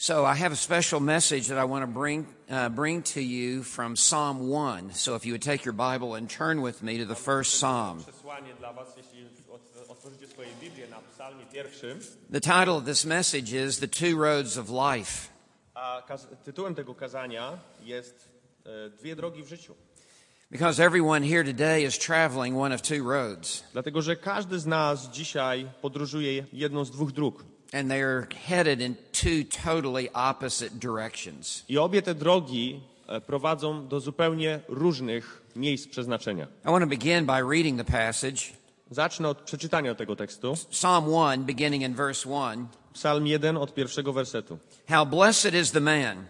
So I have a special message that I want to bring uh, bring to you from Psalm 1. So if you would take your Bible and turn with me to the first psalm. Przesłanie dla was, jeśli ot- otworzycie swoje Biblię na psalmie pierwszym. The title of this message is The Two Roads of Life. A kaz- tytułem tego kazania jest Dwie drogi w życiu. Because everyone here today is traveling one of two roads, Dlatego, że każdy z nas dzisiaj podróżuje jedną z dwóch dróg. And headed in two totally opposite directions. I obie te drogi e, prowadzą do zupełnie różnych miejsc przeznaczenia. I want to begin by reading the passage. Zacznę od przeczytania tego tekstu. Psalm 1, beginning in verse 1. Psalm 1 od pierwszego wersetu. How blessed is the man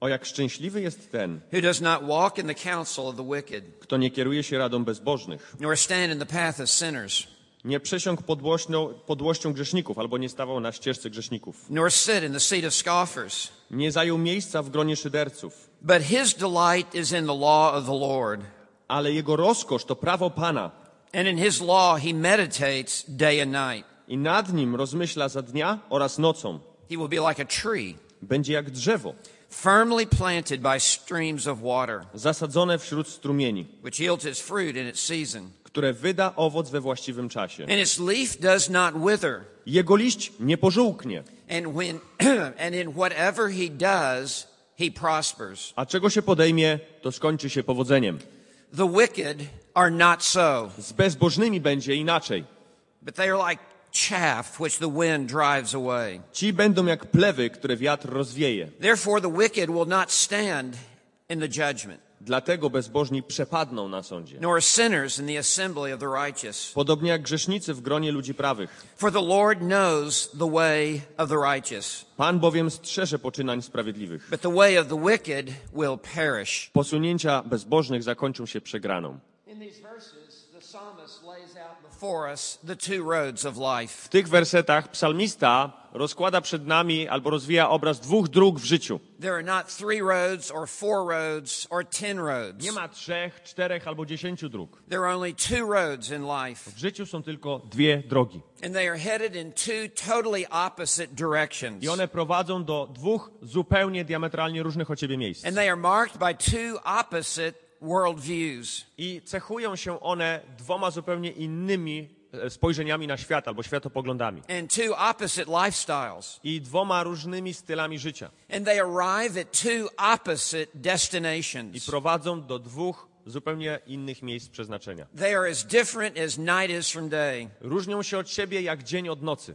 O jak szczęśliwy jest ten, who does not walk in the counsel of the wicked, kto nie kieruje się radą bezbożnych, nor stand in the path of sinners, nie przesiąkł podłością, podłością grzeszników albo nie stawał na ścieżce grzeszników, nor sit in the seat of scoffers. nie zajął miejsca w gronie szyderców, But his delight is in the law of the Lord, ale jego rozkosz to prawo Pana and in his law he meditates day and night. i nad nim rozmyśla za dnia oraz nocą. He will be like a tree, Będzie jak drzewo, firmly planted by streams of water, zasadzone wśród strumieni, which yields its fruit in its season. Które wyda owoc we właściwym czasie. And its leaf does not wither. Jego liść nie pożółknie, And when and in whatever he does, he prospers. a czego się podejmie, to skończy się powodzeniem. The wicked are not so, Z bezbożnymi będzie inaczej. but they are like chaff which the wind drives away. Ci będą jak plewy, które wiatr rozwieje. Therefore the wicked will not stand in the judgment, Dlatego bezbożni przepadną na sądzie. nor sinners in the assembly of the righteous. Podobnie jak grzesznicy w gronie ludzi prawych. For the Lord knows the way of the righteous, Pan bowiem strzeże poczynań sprawiedliwych. but the way of the wicked will perish. Posunięcia bezbożnych zakończą się przegraną. In these verses, the psalmist lays out before us the two roads of life. W tych wersetach psalmista rozkłada przed nami albo rozwija obraz dwóch dróg w życiu. There are not three roads or four roads or ten roads. Nie ma trzech, czterech albo dziesięciu dróg. There are only two roads in life, W życiu są tylko dwie drogi. and they are headed in two totally opposite directions. I one prowadzą do dwóch zupełnie diametralnie różnych od siebie miejsc. And they are marked by two opposite worldviews. I cechują się one dwoma zupełnie innymi e, spojrzeniami na świat albo światopoglądami. and two opposite lifestyles. I dwoma różnymi stylami życia. And they arrive at two opposite I destinations. prowadzą do dwóch zupełnie innych miejsc przeznaczenia. They are as different as night is from day. Różnią się od siebie jak dzień od nocy.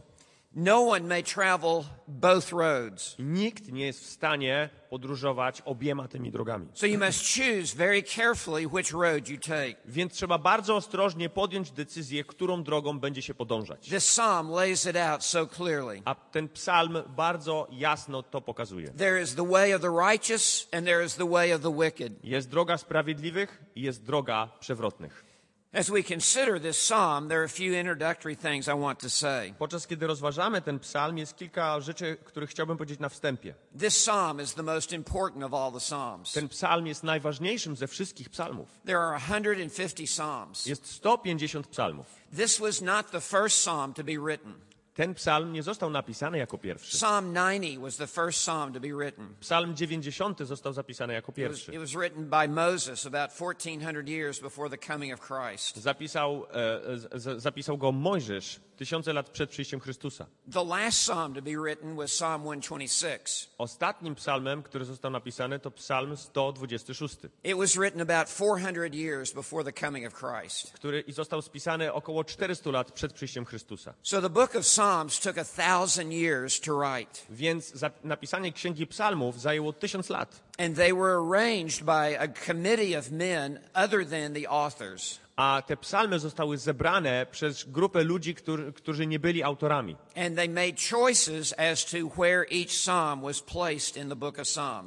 No one may travel both roads. Nikt nie jest w stanie podróżować obiema tymi drogami. So you must choose very carefully which road you take. Więc trzeba bardzo ostrożnie podjąć decyzję, którą drogą będzie się podążać. This psalm lays it out so clearly. A ten psalm bardzo jasno to pokazuje. There is the way of the righteous and there is the way of the wicked. Jest droga sprawiedliwych i jest droga przewrotnych. As we consider this psalm, there are a few introductory things I want to say. Podczas kiedy rozważamy ten psalm, jest kilka rzeczy, których chciałbym powiedzieć na wstępie. This psalm is the most important of all the psalms. Ten psalm jest najważniejszym ze wszystkich psalmów. There are 150 psalms. Jest 150 psalmów. This was not the first psalm to be written. Ten psalm nie został napisany jako pierwszy. Psalm 90 was the first psalm to be written. Psalm 90 został zapisany jako It was, pierwszy. it was written by Moses about 1400 years before the coming of Christ. Zapisał, e, z, z, zapisał go Mojżesz tysiące lat przed przyjściem Chrystusa. The last psalm to be written was Psalm 126. Ostatnim psalmem, który został napisany, to psalm 126, It was written about 400 years before the coming of Christ. który i został spisany około 400 lat przed przyjściem Chrystusa. So the book of Psalms took a thousand years to write. Więc napisanie księgi psalmów zajęło tysiąc lat. And they were arranged by a committee of men other than the authors. A te psalmy zostały zebrane przez grupę ludzi, którzy, którzy nie byli autorami.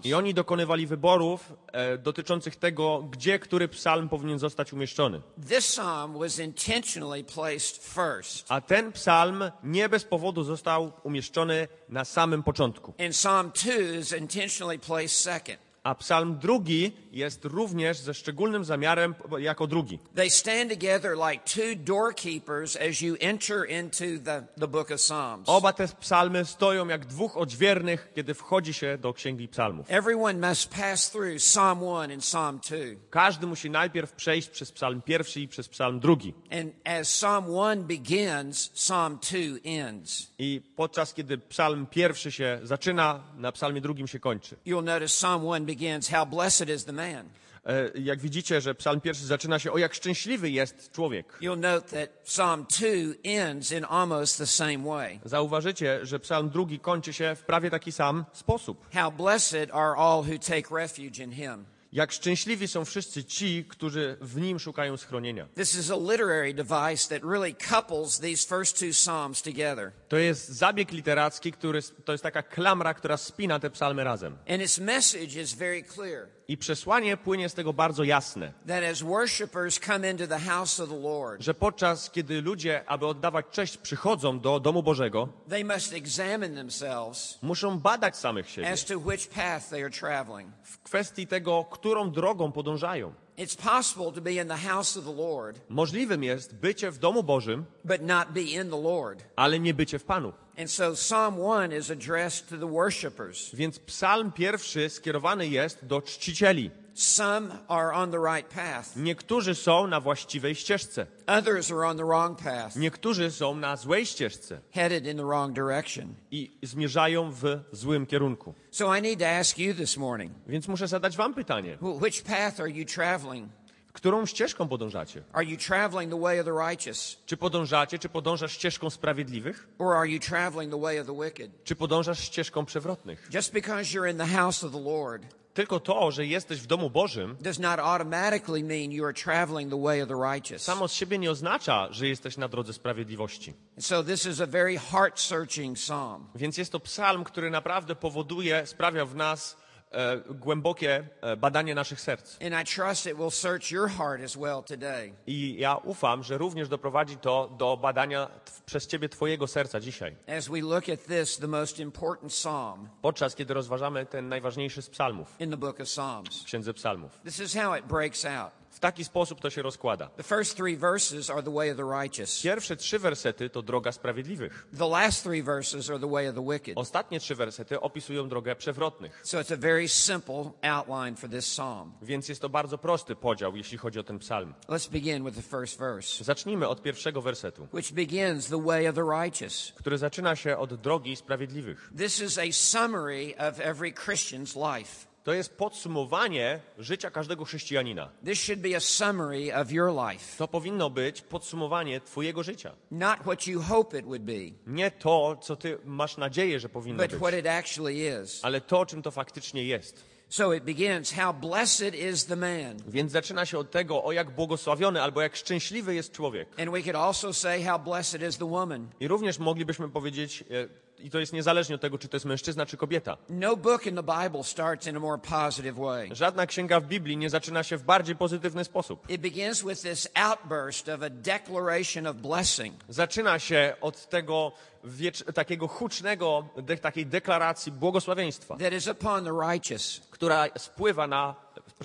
I oni dokonywali wyborów e, dotyczących tego, gdzie który psalm powinien zostać umieszczony. This psalm was intentionally placed first. A ten psalm nie bez powodu został umieszczony na samym początku. And Psalm 2 is intentionally placed second. A psalm drugi jest również ze szczególnym zamiarem jako drugi. They stand together like two doorkeepers as you enter into the, the book of Psalms. Oba te psalmy stoją jak dwóch odźwiernych, kiedy wchodzi się do księgi psalmów. Everyone must pass through Psalm 1 and Psalm 2. Każdy musi najpierw przejść przez psalm pierwszy i przez psalm drugi. And as Psalm 1 begins, Psalm 2 ends. I podczas kiedy psalm pierwszy się zaczyna, na psalmie drugim się kończy. You'll notice Psalm 1 begins, How blessed is the man. E, Jak widzicie, że psalm pierwszy zaczyna się o jak szczęśliwy jest człowiek. You'll note that Psalm 2 ends in almost the same way. Zauważycie, że psalm drugi kończy się w prawie taki sam sposób. How blessed are all who take refuge in him. Jak szczęśliwi są wszyscy ci, którzy w nim szukają schronienia. This is a literary device that really couples these first two Psalms together. To jest zabieg literacki, który to jest taka klamra, która spina te psalmy razem. And its message is very clear I przesłanie płynie z tego bardzo jasne, że podczas kiedy ludzie, aby oddawać cześć, przychodzą do domu Bożego, they must examine themselves muszą badać samych siebie as to which path they are traveling. w kwestii tego, którą drogą podążają. It's possible to be in the house of the Lord, Możliwym jest bycie w domu Bożym, but not be in the Lord. ale nie bycie w Panu. And so Psalm 1 is addressed to the worshipers. Więc psalm pierwszy skierowany jest do czcicieli. Some are on the right path, Niektórzy są na właściwej ścieżce, others are on the wrong path, niektórzy są na złej ścieżce headed in the wrong direction. i zmierzają w złym kierunku. So I need to ask you this morning Więc muszę zadać wam pytanie. wh- which path are you traveling? Którą ścieżką podążacie? Are you traveling the way of the righteous, Czy podążacie, czy podążasz ścieżką sprawiedliwych, or are you traveling the way of the wicked? czy podążasz ścieżką przewrotnych? Just because you're in the house of the Lord Tylko to, że jesteś w domu Bożym, does not automatically mean you are traveling the way of the righteous. samo z siebie nie oznacza, że jesteś na drodze sprawiedliwości. So this is a very heart-searching psalm. Więc jest to psalm, który naprawdę powoduje, sprawia w nas głębokie e, badanie naszych serc. I trust it will search your heart as well today. I ja ufam, że również doprowadzi to do badania przez Ciebie Twojego serca dzisiaj. As we look at this, the most important psalm Podczas kiedy rozważamy ten najważniejszy z psalmów, in the book of Psalms. w Księdze Psalmów. This is how it breaks out. Taki sposób to się rozkłada. The first three verses are the way of the righteous. Pierwsze trzy wersety to droga sprawiedliwych. The last three verses are the way of the wicked. Ostatnie trzy wersety opisują drogę przewrotnych. So it's a very simple outline for this psalm. Więc jest to bardzo prosty podział, jeśli chodzi o ten psalm. Let's begin with the first verse, Zacznijmy od pierwszego wersetu, which begins the way of the righteous. który zaczyna się od drogi sprawiedliwych. This is a summary of every Christian's life. To jest podsumowanie życia każdego chrześcijanina. This should be a summary of your life, To powinno być podsumowanie Twojego życia. not what you hope it would be, Nie to, co Ty masz nadzieję, że powinno but być, what it actually is. ale to, czym to faktycznie jest. So it begins, How blessed is the man. Więc zaczyna się od tego, o jak błogosławiony albo jak szczęśliwy jest człowiek. And we could also say, How blessed is the woman. I również moglibyśmy powiedzieć, e, i to jest niezależnie od tego, czy to jest mężczyzna, czy kobieta. No book in the Bible starts in a more positive way. Żadna księga w Biblii nie zaczyna się w bardziej pozytywny sposób. It begins with this outburst of a declaration of blessing. Zaczyna się od tego wiecz- takiego hucznego, de- takiej deklaracji błogosławieństwa, that is upon the righteous, która spływa na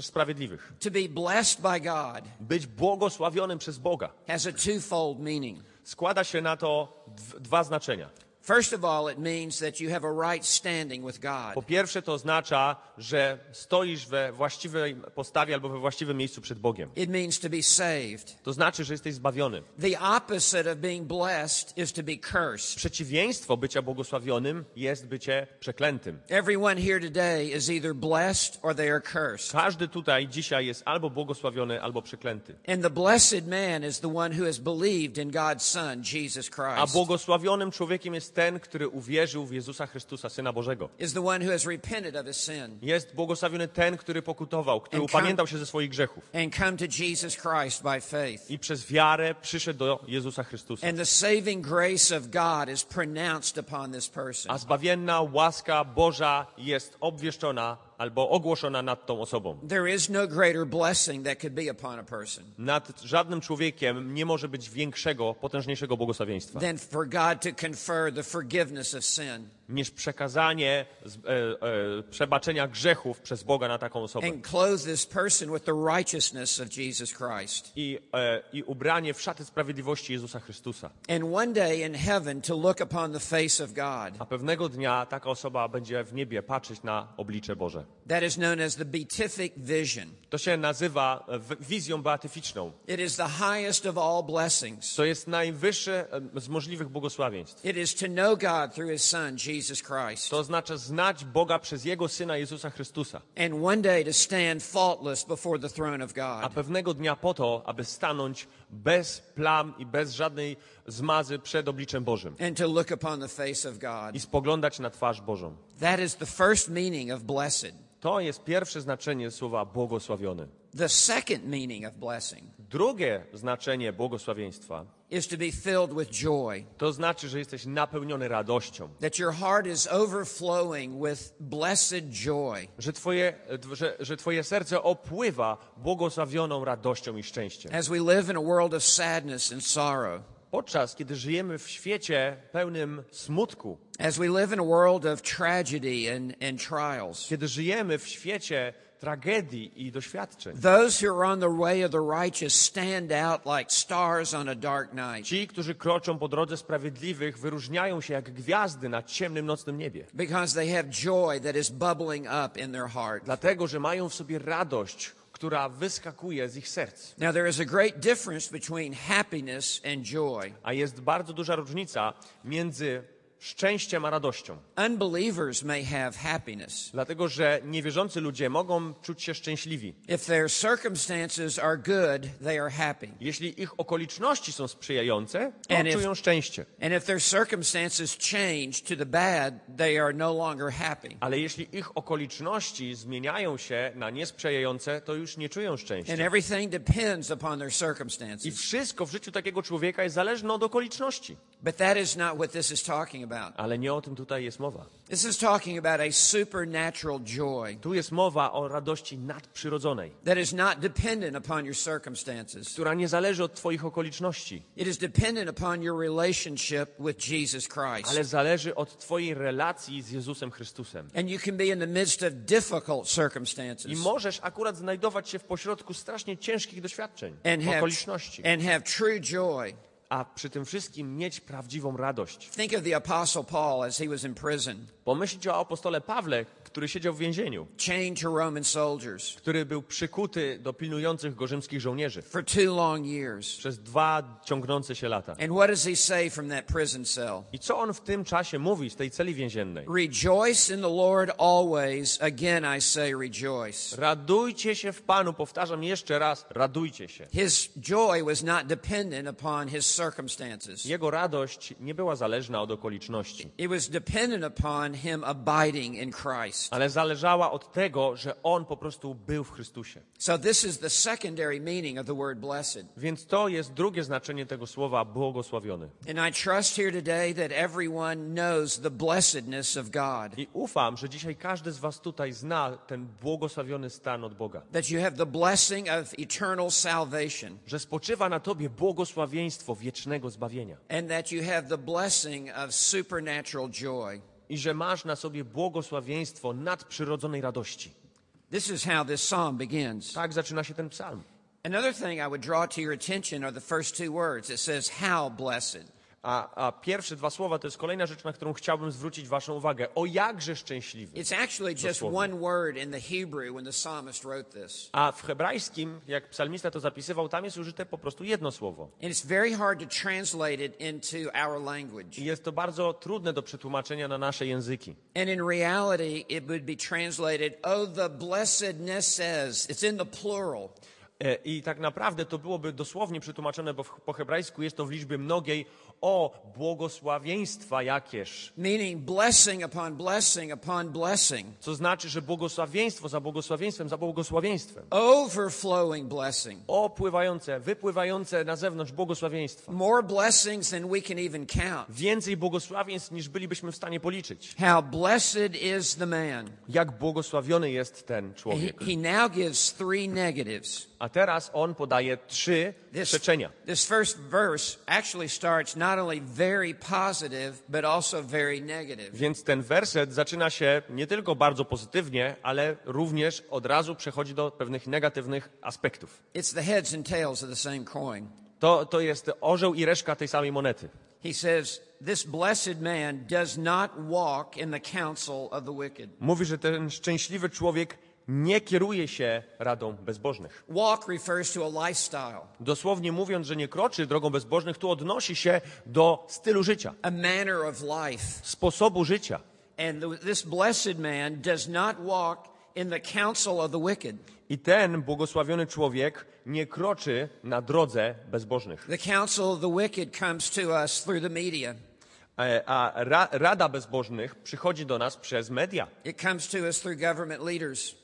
sprawiedliwych. to be blessed by God, Być błogosławionym przez Boga. has a twofold meaning. Składa się na to dw- dwa znaczenia. First of all, it means that you have a right standing with Po God. pierwsze to oznacza, że stoisz we właściwej postawie albo we właściwym miejscu przed Bogiem. It means to be saved. To znaczy, że jesteś zbawiony. The opposite of being blessed is to be cursed. Przeciwieństwo bycia błogosławionym jest bycie przeklętym. Everyone here today is either blessed or they are cursed. Każdy tutaj dzisiaj jest albo błogosławiony, albo przeklęty. And the blessed man is the one who has believed in God's Son, Jesus A Christ, błogosławionym człowiekiem jest ten, który uwierzył w Jezusa Chrystusa, Syna Bożego. is the one who has repented of his sin Jest błogosławiony ten, który pokutował, który upamiętał się ze swoich grzechów and come to Jesus Christ by faith. i przez wiarę przyszedł do Jezusa Chrystusa. And the saving grace of God is pronounced upon this person. A zbawienna łaska Boża jest obwieszczona albo ogłoszona nad tą osobą. There is no greater blessing that could be upon a person Nad żadnym człowiekiem nie może być większego, potężniejszego błogosławieństwa. than for God to confer the forgiveness of sin. Niż przekazanie z, e, e, przebaczenia grzechów przez Boga na taką osobę. and clothe this person with the righteousness of Jesus Christ. I, e, I ubranie w szaty sprawiedliwości Jezusa Chrystusa. And one day in heaven to look upon the face of God. A pewnego dnia taka osoba będzie w niebie patrzeć na oblicze Boże. That is known as the beatific vision. To się nazywa e, w- wizją beatyficzną. It is the highest of all blessings. To jest najwyższe e, z możliwych błogosławieństw. It is to know God through his son, Jesus Christ. To oznacza znać Boga przez Jego Syna Jezusa Chrystusa. And one day to stand faultless before the throne of A God. pewnego dnia po to, aby stanąć bez plam i bez żadnej zmazy przed obliczem Bożym And to look upon the face of God. i spoglądać na twarz Bożą. That is the first meaning of blessed. To jest pierwsze znaczenie słowa błogosławiony. The second meaning of blessing Drugie znaczenie błogosławieństwa is to be filled with joy. to znaczy, że jesteś napełniony radością. That your heart is overflowing with blessed joy. Że twoje, że, że twoje serce opływa błogosławioną radością i szczęściem. As we live in a world of sadness and sorrow, Podczas kiedy żyjemy w świecie pełnym smutku, as we live in a world of tragedy and, and trials, kiedy żyjemy w świecie tragedii i doświadczeń, those who are on the way of the righteous stand out like stars on a dark night ci, którzy kroczą po drodze sprawiedliwych, wyróżniają się jak gwiazdy na ciemnym nocnym niebie. because they have joy that is bubbling up in their heart. Dlatego, że mają w sobie radość, która wyskakuje z ich serc. Now, there is a great difference between happiness and joy. A jest bardzo duża różnica między szczęściem a radością. Unbelievers may have happiness. Dlatego, że niewierzący ludzie mogą czuć się szczęśliwi. If their circumstances are good, they are happy. Jeśli ich okoliczności są sprzyjające, to And if- czują szczęście. And if their circumstances change to the bad, they are no longer happy. Ale jeśli ich okoliczności zmieniają się na niesprzyjające, to już nie czują And szczęścia. everything depends upon their I circumstances. wszystko w życiu takiego człowieka jest zależne od okoliczności. But that is not what this is talking about. Ale nie o tym tutaj jest mowa. This is talking about a supernatural joy Tu jest mowa o radości nadprzyrodzonej, that is not dependent upon your circumstances. która nie zależy od Twoich okoliczności, It is dependent upon your relationship with Jesus Christ. ale zależy od Twojej relacji z Jezusem Chrystusem. And you can be in the midst of difficult I circumstances możesz akurat znajdować się w pośrodku strasznie ciężkich doświadczeń, and have, okoliczności, and have true joy. A przy tym wszystkim mieć prawdziwą radość. Think of the Apostle Paul as he was in prison, Pomyślcie o apostole Pawle, który siedział w więzieniu, chained to Roman soldiers który był przykuty do pilnujących go rzymskich żołnierzy for two long years. przez dwa ciągnące się lata. And what does he say from that prison cell? I co on w tym czasie mówi z tej celi więziennej? Rejoice in the Lord always. Again, I say rejoice. Radujcie się w Panu, powtarzam jeszcze raz, radujcie się. His joy was not dependent upon his circumstances. Jego radość nie była zależna od okoliczności, It was dependent upon him abiding in Christ. Ale zależała od tego, że on po prostu był w Chrystusie. So this is the secondary meaning of the word blessed. Więc to jest drugie znaczenie tego słowa błogosławiony. And I trust here today that everyone knows the blessedness of God. I ufam, że dzisiaj każdy z was tutaj zna ten błogosławiony stan od Boga. That you have the blessing of eternal salvation. Że spoczywa na tobie błogosławieństwo wiecznego zbawienia. And that you have the blessing of supernatural joy. I że masz na sobie błogosławieństwo nadprzyrodzonej radości. This is how this psalm begins. Tak zaczyna się ten psalm. Another thing I would draw to your attention are the first two words. It says, How blessed. A, a pierwsze dwa słowa to jest kolejna rzecz, na którą chciałbym zwrócić waszą uwagę. O jakże szczęśliwy. It's actually just one word in the Hebrew when the psalmist wrote this. A w hebrajskim, jak psalmista to zapisywał, tam jest użyte po prostu jedno słowo. And it's very hard to translate it into our language. I jest to bardzo trudne do przetłumaczenia na nasze języki. And in reality, it would be translated, Oh, the blessedness says. It's in the plural. E, I tak naprawdę to byłoby dosłownie przetłumaczone, bo po hebrajsku jest to w liczbie mnogiej o błogosławieństwa jakież. Meaning blessing upon blessing upon blessing. Co znaczy, że błogosławieństwo za błogosławieństwem, za błogosławieństwem. Overflowing blessing. Opływające, wypływające na zewnątrz błogosławieństwa. More blessings than we can even count. Więcej błogosławieństw niż bylibyśmy w stanie policzyć. How blessed is the man. Jak błogosławiony jest ten He, człowiek. he now gives three negatives. A teraz on podaje trzy This, przeczenia. this first verse actually starts not only very positive, but also very negative. Więc ten werset zaczyna się nie tylko bardzo pozytywnie, ale również od razu przechodzi do pewnych negatywnych aspektów. It's the heads and tails of the same coin. To, to jest orzeł i reszka tej samej monety. He says, This blessed man does not walk in the counsel of the wicked. Mówi, że ten szczęśliwy człowiek nie kieruje się radą bezbożnych. Walk refers to a lifestyle, Dosłownie mówiąc, że nie kroczy drogą bezbożnych, tu odnosi się do stylu życia, a manner of life. sposobu życia. And this blessed man does not walk in the counsel of the wicked. I ten błogosławiony człowiek nie kroczy na drodze bezbożnych. The counsel of the wicked comes to us through the media. E, A ra, Rada Bezbożnych przychodzi do nas przez media.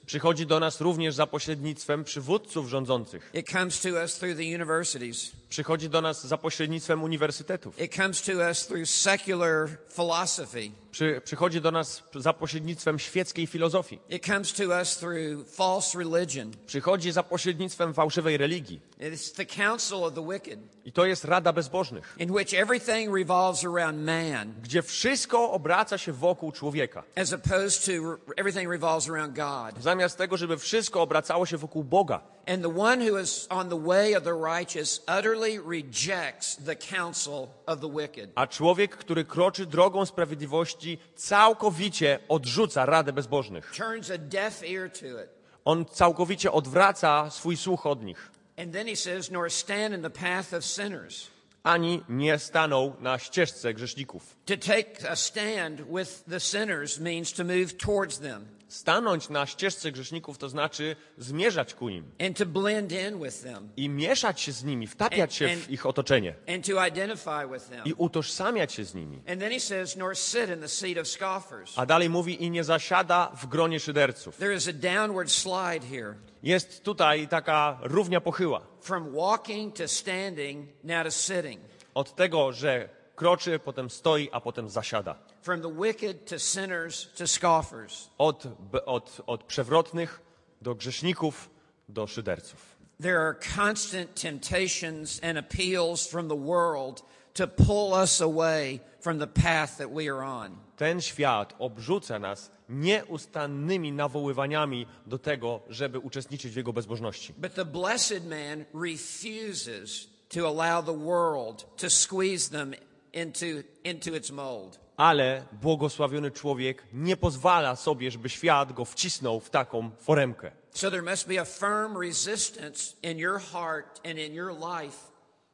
Przychodzi do nas również za pośrednictwem przywódców rządzących. It comes to us through the universities. Przychodzi do nas za pośrednictwem uniwersytetów. It comes to us through secular philosophy. Przy, przychodzi do nas za pośrednictwem świeckiej filozofii. It comes to us through false religion. Przychodzi za pośrednictwem fałszywej religii. It's the counsel of the wicked, I to jest Rada Bezbożnych, in which everything revolves around man, gdzie wszystko obraca się wokół człowieka. as opposed to everything revolves around God. Zamiast tego, żeby wszystko obracało się wokół Boga. And the one who is on the way of the righteous utterly rejects the counsel of the wicked. A człowiek, który kroczy drogą sprawiedliwości, całkowicie odrzuca Radę Bezbożnych. Turns a deaf ear to it. On całkowicie odwraca swój słuch od nich. And then he says, nor stand in the path of sinners. Ani nie stanął na ścieżce grzeszników. To take a stand with the sinners means to move towards them Stanąć na ścieżce grzeszników to znaczy zmierzać ku nim and to blend in with them i mieszać się z nimi, wtapiać się w ich otoczenie and to identify with them. i utożsamiać się z nimi. And then he says, nor sit in the seat of scoffers. A dalej mówi i nie zasiada w gronie szyderców. There is a downward slide here Jest tutaj taka równia pochyła. from walking to standing, now to sitting. Od tego, że kroczy, potem stoi, a potem zasiada. From the wicked to sinners to scoffers. Od, od, od przewrotnych do grzeszników do szyderców. There are constant temptations and appeals from the world to pull us away from the path that we are on. Ten świat obrzuca nas nieustannymi nawoływaniami do tego, żeby uczestniczyć w jego bezbożności. But the blessed man refuses to allow the world to squeeze them into, into its mold. Ale błogosławiony człowiek nie pozwala sobie, żeby świat go wcisnął w taką foremkę. So there must be a firm resistance in your heart and in your life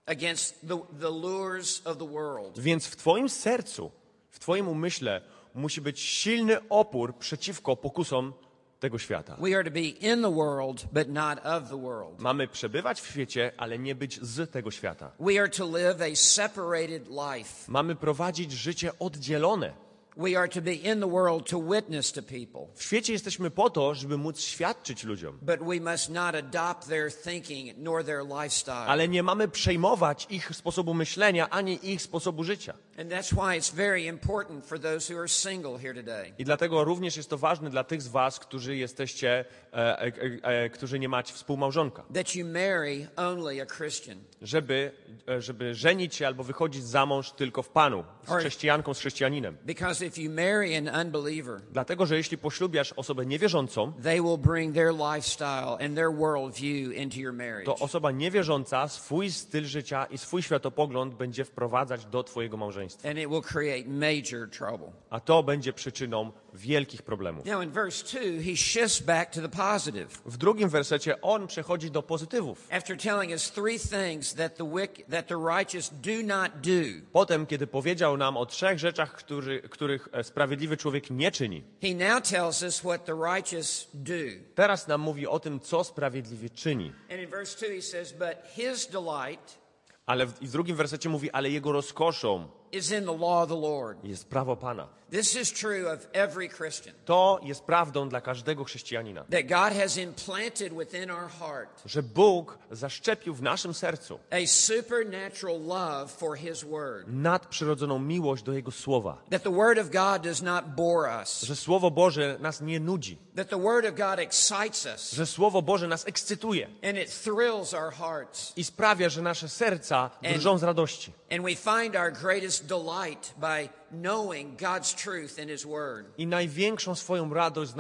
against the, the lures of the world. Więc w Twoim sercu, w Twoim umyśle musi być silny opór przeciwko pokusom tego świata. We are to be in the world, but not of the world. Mamy przebywać w świecie, ale nie być z tego świata. We are to live a separated life. Mamy prowadzić życie oddzielone. We are to be in the world to witness to people, W świecie jesteśmy po to, żeby móc świadczyć ludziom, but we must not adopt their thinking nor their lifestyle. ale nie mamy przejmować ich sposobu myślenia ani ich sposobu życia. And that's why it's very important for those who are single here today. I dlatego również jest to ważne dla tych z Was, którzy jesteście, e, e, e, którzy nie macie współmałżonka, That you marry only a Christian. żeby, e, żeby żenić się albo wychodzić za mąż tylko w Panu, z chrześcijanką, z chrześcijaninem. Because if you marry an unbeliever, Dlatego, że jeśli poślubiasz osobę niewierzącą, they will bring their lifestyle and their worldview into your marriage. to osoba niewierząca swój styl życia i swój światopogląd będzie wprowadzać do Twojego małżeństwa. And it will create major trouble. A to będzie przyczyną wielkich problemów. Now, in verse 2, he shifts back to the positive. W drugim wersecie on przechodzi do pozytywów. After telling us three things that the, wick, that the righteous do not do, Potem, kiedy powiedział nam o trzech rzeczach, który, których e, sprawiedliwy człowiek nie czyni, he now tells us what the righteous do. teraz nam mówi o tym, co sprawiedliwy czyni. And in verse 2, he says, But his delight Ale w, w drugim wersecie mówi, ale jego rozkoszą is in the law of the Lord. jest prawo Pana. This is true of every Christian. To jest prawdą dla każdego chrześcijanina. That God has implanted within our heart Że Bóg zaszczepił w naszym sercu a supernatural love for His Word. nadprzyrodzoną miłość do Jego Słowa. That the Word of God does not bore us. Że Słowo Boże nas nie nudzi. That the Word of God excites us Że Słowo Boże nas ekscytuje and it thrills our hearts. i sprawia, że nasze serca drżą z radości. And we find our greatest delight by knowing God's truth in His Word. I największą swoją radość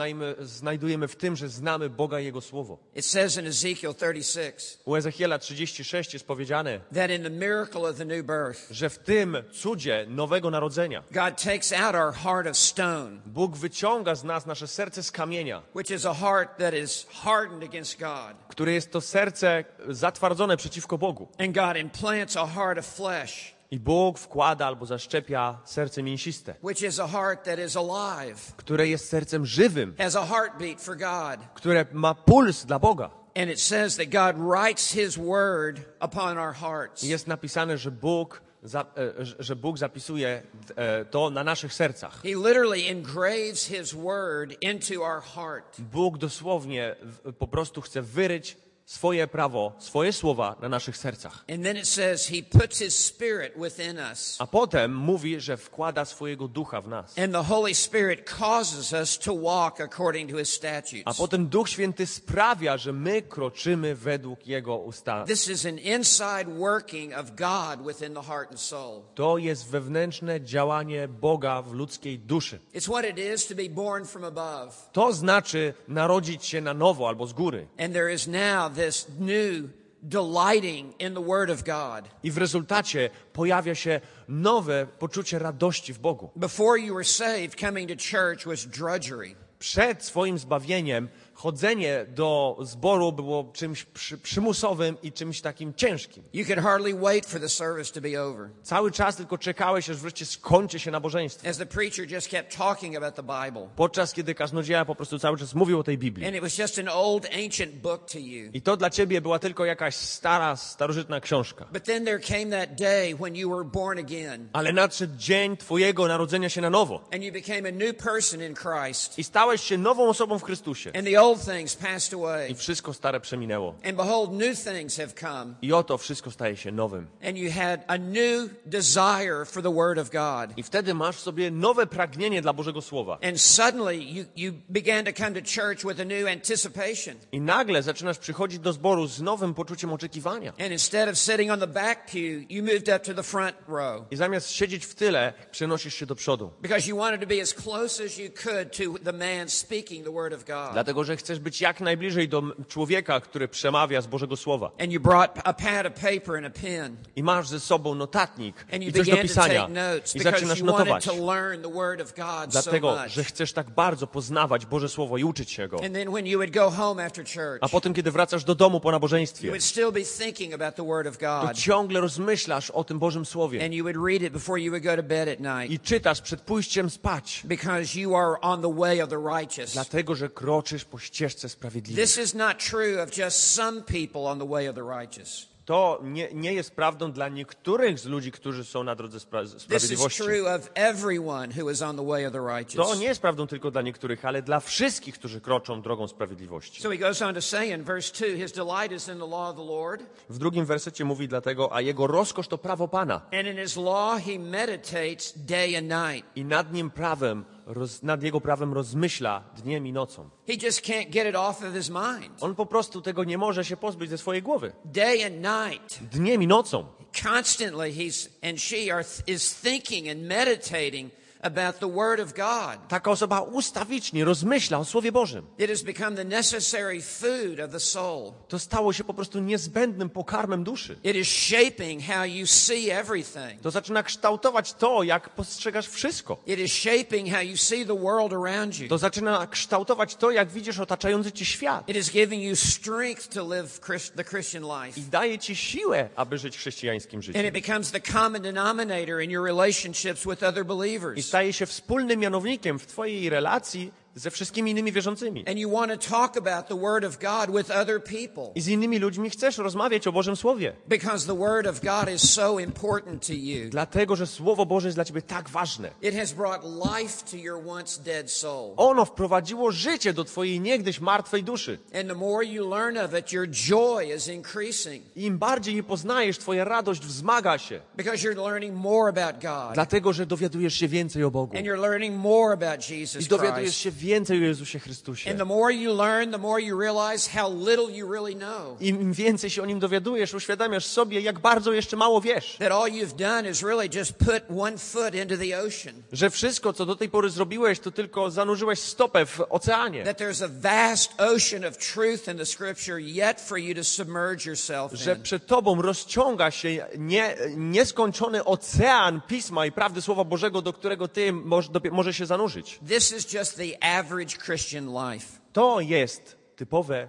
znajdujemy w tym, że znamy Boga i Jego Słowo. It says in Ezekiel 36 U Ezechiela 36 jest powiedziane, that in the miracle of the new birth, że w tym cudzie nowego narodzenia God takes out our heart of stone, Bóg wyciąga z nas nasze serce z kamienia, which is a heart that is hardened against God, które jest to serce zatwardzone przeciwko Bogu. and God implants a heart of flesh, I Bóg wkłada albo zaszczepia serce mięsiste, which is a heart that is alive, które jest sercem żywym, has a heartbeat for God. które ma puls dla Boga. And it says that God writes His Word upon our hearts. I Jest napisane, że Bóg, za, e, że- Bóg zapisuje e, to na naszych sercach. He literally engraves His Word into our heart. Bóg dosłownie w- po prostu chce wyryć swoje prawo, swoje słowa na naszych sercach. A potem mówi, że wkłada swojego ducha w nas. A potem Duch Święty sprawia, że my kroczymy według Jego ustaw. To jest wewnętrzne działanie Boga w ludzkiej duszy. To znaczy narodzić się na nowo albo z góry. And there is now this new delighting in the Word of God. I w rezultacie pojawia się nowe poczucie radości w Bogu. Before you were saved, coming to church was drudgery. Przed swoim zbawieniem chodzenie do zboru było czymś przy, przymusowym i czymś takim ciężkim. You could hardly wait for the service to be over. Cały czas tylko czekałeś, aż wreszcie skończy się nabożeństwo. As the preacher just kept talking about the Bible. Podczas kiedy kaznodzieja po prostu cały czas mówił o tej Biblii. And it was just an old ancient book to you. I to dla ciebie była tylko jakaś stara, starożytna książka. But then there came that day when you were born again Ale nadszedł dzień twojego narodzenia się na nowo. and you became a new person in Christ. I stałeś się nową osobą w Chrystusie. And the old. I wszystko stare przeminęło. And behold, new things have come. I oto wszystko staje się nowym. And you had a new desire for the Word of God. I wtedy masz w sobie nowe pragnienie dla Bożego Słowa. And suddenly you, you began to come to church with a new anticipation. I nagle zaczynasz przychodzić do zboru z nowym poczuciem oczekiwania. And instead of sitting on the back pew, you moved up to the front row I zamiast siedzieć w tyle, przenosisz się do przodu. because you wanted to be as close as you could to the man speaking the Word of God. Dlatego, że chcesz być jak najbliżej do człowieka, który przemawia z Bożego Słowa. And you brought a pad of paper and a pen. I masz ze sobą notatnik And you i coś do to pisania. I zaczynasz you notować. to learn the Word of God so Dlatego, much. że chcesz tak bardzo poznawać Boże Słowo i uczyć się go. And then when you would go home after church, A potem, kiedy wracasz do domu po you nabożeństwie, would still be thinking about the Word of to God. ciągle rozmyślasz o tym Bożym Słowie And you would read it before you would go to bed at night i czytasz przed pójściem spać, because you are on the way of the righteous. dlatego, że kroczysz po ścieżce sprawiedliwej. This is not true of just some people on the way of the righteous. To nie, nie jest prawdą dla niektórych z ludzi, którzy są na drodze spra- This is sprawiedliwości. true of everyone who is on the way of the To nie jest prawdą tylko dla niektórych, ale dla wszystkich, którzy kroczą drogą sprawiedliwości. So he goes on to say in verse 2 His delight is in the law of the Lord, W drugim wersecie mówi dlatego, a jego rozkosz to prawo Pana. and in his law he meditates day and night. I nad nim prawem, roz, nad jego prawem rozmyśla dniem i nocą. He just can't get it off of his mind. On po prostu tego nie może się pozbyć ze swojej głowy. Day and night, Dniem i nocą. constantly he's and she are is thinking and meditating about the Word of God. Taka osoba ustawicznie rozmyśla o Słowie Bożym. It has become the necessary food of the soul. To stało się po prostu niezbędnym pokarmem duszy. It is shaping how you see everything. To zaczyna kształtować to, jak postrzegasz wszystko. It is shaping how you see the world around you. To zaczyna kształtować to, jak widzisz otaczający ci świat. It is giving you strength to live the Christian life. I daje ci siłę, aby żyć chrześcijańskim And życiem. it becomes the common denominator in your relationships with other believers. Staje się wspólnym mianownikiem w twojej relacji ze wszystkimi innymi wierzącymi. I z innymi ludźmi chcesz rozmawiać o Bożym Słowie. so. Dlatego, że Słowo Boże jest dla ciebie tak ważne. Ono wprowadziło życie do twojej niegdyś martwej duszy. It, im bardziej je poznajesz, twoja radość wzmaga się. Dlatego, że dowiadujesz się więcej o Bogu. I dowiadujesz się więcej o Jezusie Chrystusie. And the more you learn, the more you realize how little you really know. Im więcej się o Nim dowiadujesz, uświadamiasz sobie, jak bardzo jeszcze mało wiesz. That all you've done is really just put one foot into the ocean. Że wszystko, co do tej pory zrobiłeś, to tylko zanurzyłeś stopę w oceanie. That there's a vast ocean of truth in the scripture yet for you to submerge yourself Że przed tobą rozciąga się nie, nieskończony ocean Pisma i prawdy Słowa Bożego, do którego ty możesz może się zanurzyć. This is just the average Christian life. To jest typowe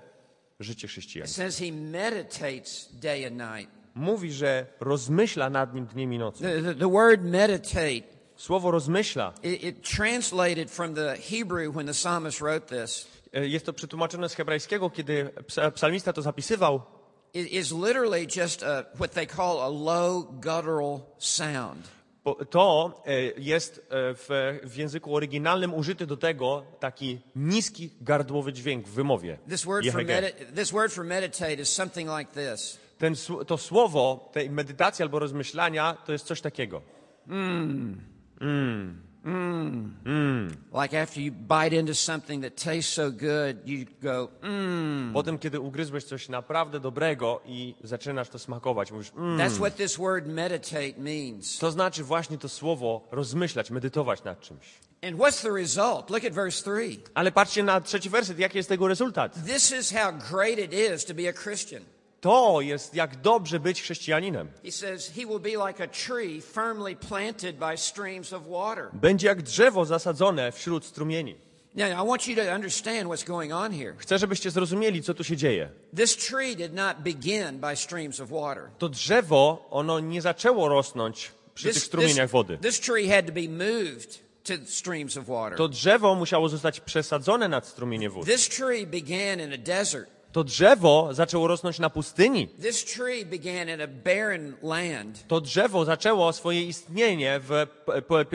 życie It chrześcijanina. says he meditates day and night. Mówi, że rozmyśla nad nim dniem i nocą. The, the, the word meditate, Słowo rozmyśla it, it translated from the Hebrew when the psalmist wrote this, e, jest to przetłumaczone z hebrajskiego, kiedy psa- psalmista to zapisywał. it is literally just a, what they call a low guttural sound. To e, jest e, w, w języku oryginalnym użyty do tego taki niski gardłowy dźwięk w wymowie. This word, for Jehege. medi- this word for meditate is something like this. Ten, to słowo tej medytacji albo rozmyślania to jest coś takiego. Like after you bite into something that tastes so good, you go, mmm. Potem, kiedy ugryzłeś coś naprawdę dobrego i zaczynasz to smakować, mówisz, mm. That's what this word meditate means. to znaczy właśnie to słowo rozmyślać, medytować nad czymś. And what's the result? Look at verse 3. Ale patrzcie na trzeci werset, jaki jest tego rezultat. This is how great it is to be a Christian. To jest jak dobrze być chrześcijaninem. He says, He will be like a tree firmly planted by streams of water. Będzie jak drzewo zasadzone wśród strumieni. Now, I want you to understand what's going on here. Chcę, żebyście zrozumieli, co tu się dzieje. This tree did not begin by streams of water. To drzewo, ono nie zaczęło rosnąć przy tych strumieniach wody. this tree had to be moved to streams of water. To drzewo musiało zostać przesadzone nad strumienie wód. This tree began in a desert. To drzewo zaczęło rosnąć na pustyni. This tree began in a barren land. To drzewo zaczęło swoje istnienie w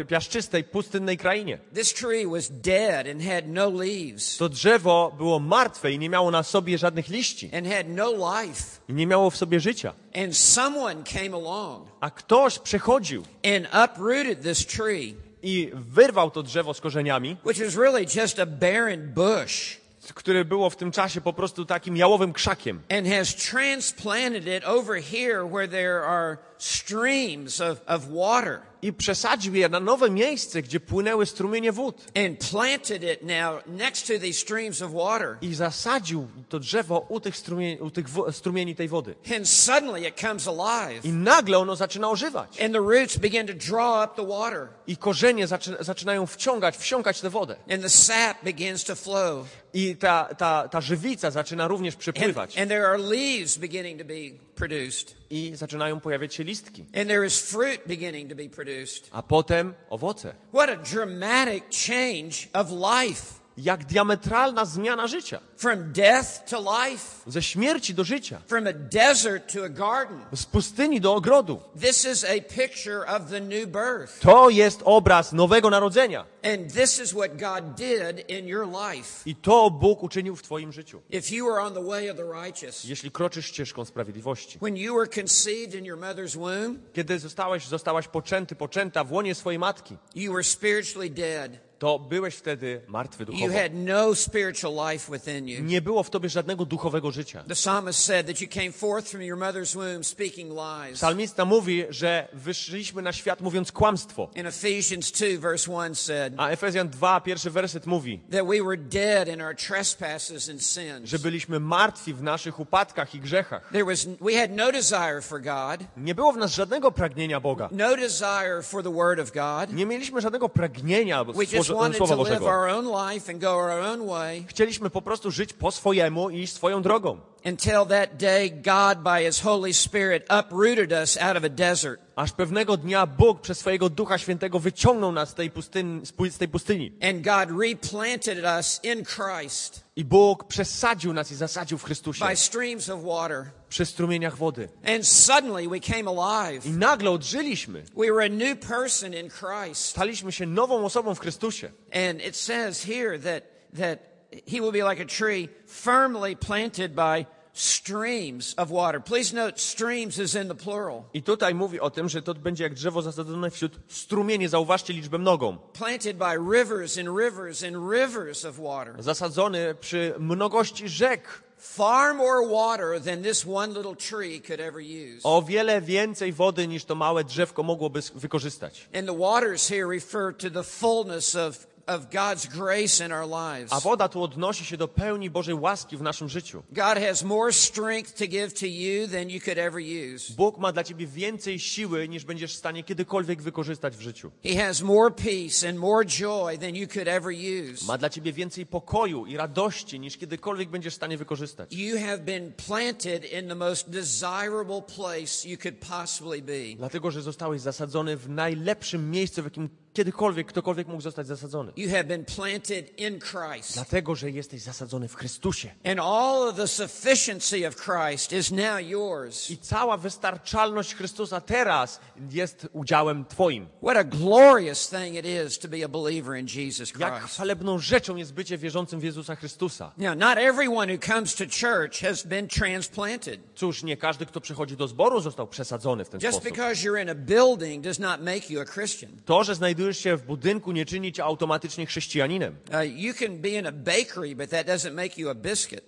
piaszczystej, pustynnej krainie. This tree was dead and had no leaves To drzewo było martwe i nie miało na sobie żadnych liści. and had no life. I nie miało w sobie życia. And someone came along A ktoś przechodził and uprooted this tree, i wyrwał to drzewo z korzeniami, which was really just a barren bush, które było w tym czasie po prostu takim jałowym krzakiem. and has transplanted it over here where there are streams of, of water I przesadził je na nowe miejsce, gdzie płynęły strumienie wód. and planted it now next to these streams of water. I zasadził to drzewo u tych, strumieni, u tych strumieni tej wody. And suddenly it comes alive. I nagle ono zaczyna ożywać. And the roots begin to draw up the water. I korzenie zaczy, zaczynają wciągać, wsiąkać tę wodę. And the sap begins to flow. I ta, ta, ta żywica zaczyna również And, przepływać. and there are leaves beginning to be produced. I zaczynają pojawiać się listki. And there is fruit beginning to be produced. A potem owoce. What a dramatic change of life Jak diametralna zmiana życia. from death to life, Ze śmierci do życia. from a desert to a garden. Z pustyni do ogrodu. This is a picture of the new birth. To jest obraz nowego narodzenia. And this is what God did in your life. I to Bóg uczynił w Twoim życiu. If you were on the way of the righteous, Jeśli kroczysz ścieżką sprawiedliwości. when you were conceived in your mother's womb, Kiedy zostałeś, zostałaś poczęty, poczęta w łonie swojej matki, you were spiritually dead. To byłeś wtedy martwy You duchowo. had no spiritual life within you. Nie było w tobie żadnego duchowego życia. The psalmist said that you came forth from your mother's womb speaking lies. Psalmista mówi, że wyszliśmy na świat mówiąc kłamstwo. In Ephesians 2, verse 1 said A Efezjan 2, pierwszy werset mówi, that we were dead in our trespasses and sins. że byliśmy martwi w naszych upadkach i grzechach. There was, we had no desire for God, Nie było w nas żadnego pragnienia Boga. no desire for the Word of God. Nie mieliśmy żadnego pragnienia We just Słowa wanted Słowa to live Bożego. our own life and go our own way. Chcieliśmy po prostu żyć po swojemu i iść swoją drogą. until that day God, by His Holy Spirit, uprooted us out of a desert Aż pewnego dnia Bóg przez swojego Ducha Świętego wyciągnął nas z tej pustyni. Z tej pustyni. and God replanted us in Christ I Bóg przesadził nas i zasadził w Chrystusie by streams of water. Przy strumieniach wody. And suddenly we came alive. I nagle odżyliśmy. We were a new person in Christ. Staliśmy się nową osobą w Chrystusie. And it says here that, that he will be like a tree firmly planted by streams of water. Please note, streams is in the plural. I tutaj mówi o tym, że to będzie jak drzewo zasadzone wśród strumieni. Zauważcie liczbę mnogą. Planted by rivers and rivers and rivers of water. Zasadzony przy mnogości rzek. Far more water than this one little tree could ever use. O wiele więcej wody niż to małe drzewko mogłoby wykorzystać. And the waters here refer to the fullness of, of God's grace in our lives. A woda tu odnosi się do pełni Bożej łaski w naszym życiu. God has more strength to give to you than you could ever use. Bóg ma dla ciebie więcej siły, niż będziesz w stanie kiedykolwiek wykorzystać w życiu. He has more peace and more joy than you could ever use. Ma dla ciebie więcej pokoju i radości, niż kiedykolwiek będziesz w stanie wykorzystać. You have been planted in the most desirable place you could possibly be. Dlatego, że zostałeś zasadzony w najlepszym miejscu, w jakim kiedykolwiek ktokolwiek mógł zostać zasadzony. You have been planted in Christ. Dlatego, że jesteś zasadzony w Chrystusie. And all of the sufficiency of Christ is now yours. I cała wystarczalność Chrystusa teraz jest udziałem Twoim. What a glorious thing it is to be a believer in Jesus Jak Christ. chwalebną rzeczą jest bycie wierzącym w Jezusa Chrystusa. Now, not everyone who comes to church has been transplanted. Cóż, nie każdy, kto przychodzi do zboru, został przesadzony w ten Just sposób. because you're in a building does not make you a Christian. To, że znajdujesz się w budynku, nie czyni cię automatycznie chrześcijaninem. Uh.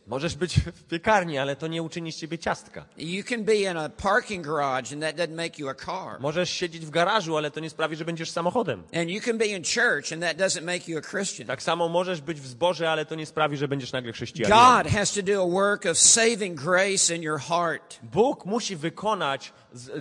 Możesz być w piekarni, ale to nie uczyni z ciebie ciastka. Możesz siedzieć w garażu, ale to nie sprawi, że będziesz samochodem. And you can be in church, and that doesn't make you a Christian. Tak samo możesz być w zborze, ale to nie sprawi, że będziesz nagle chrześcijaninem. God has to do a work of saving grace in your heart. Bóg musi wykonać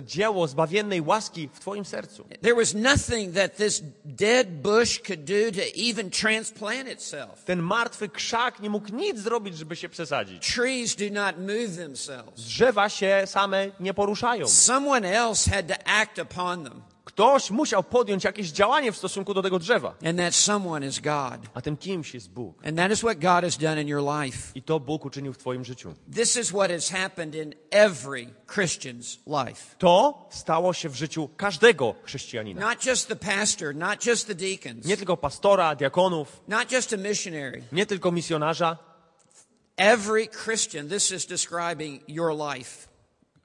dzieło zbawiennej łaski w twoim sercu. There was nothing that this dead bush could do to even transplant itself. Ten martwy krzak nie mógł nic zrobić, żeby się przesadzić. Trees do not move themselves. Drzewa się same nie poruszają. Someone else had to act upon them, Ktoś musiał podjąć jakieś działanie w stosunku do tego drzewa. and that someone is God. A tym kimś jest Bóg. And that is what God has done in your life. I to Bóg uczynił w twoim życiu. This is what has happened in every Christian's life. To stało się w życiu każdego chrześcijanina. Not just the pastor, not just the deacons, Nie tylko pastora, diakonów, not just a missionary. nie tylko misjonarza. Every Christian, this is describing your life.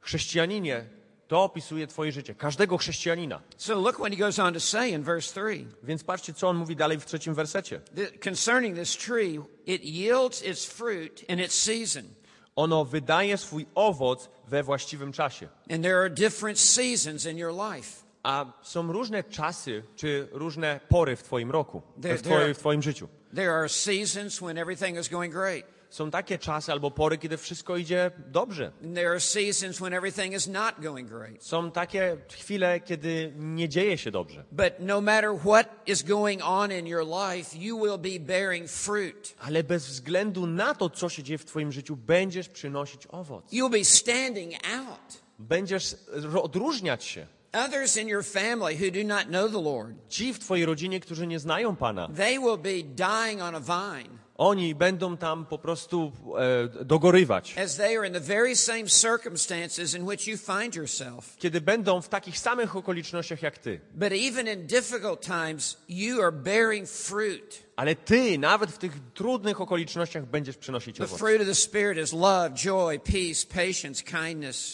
Chrześcijaninie, to opisuje twoje życie. Każdego chrześcijanina. So look what he goes on to say in verse 3. Więc patrzcie, co on mówi dalej w trzecim wersecie. Concerning this tree, it yields its fruit in its season. Ono wydaje swój owoc we właściwym czasie. And there are different seasons in your life. A są różne czasy, czy różne pory w twoim roku, w twoim, w twoim życiu. There are seasons when everything is going great. Są takie czasy albo pory, kiedy wszystko idzie dobrze. Są takie chwile, kiedy nie dzieje się dobrze. No. Ale bez względu na to, co się dzieje w twoim życiu, będziesz przynosić owoc. Będziesz odróżniać się. Others in your family who do not know the Lord, Ci w twojej rodzinie, którzy nie znają Pana, they will be dying on a vine oni będą tam po prostu e, dogorywać. as they are in the very same circumstances in which you find yourself. Kiedy będą w takich samych okolicznościach jak ty. But even in difficult times, you are bearing fruit. Ale ty, nawet w tych trudnych okolicznościach, będziesz przynosić owoc.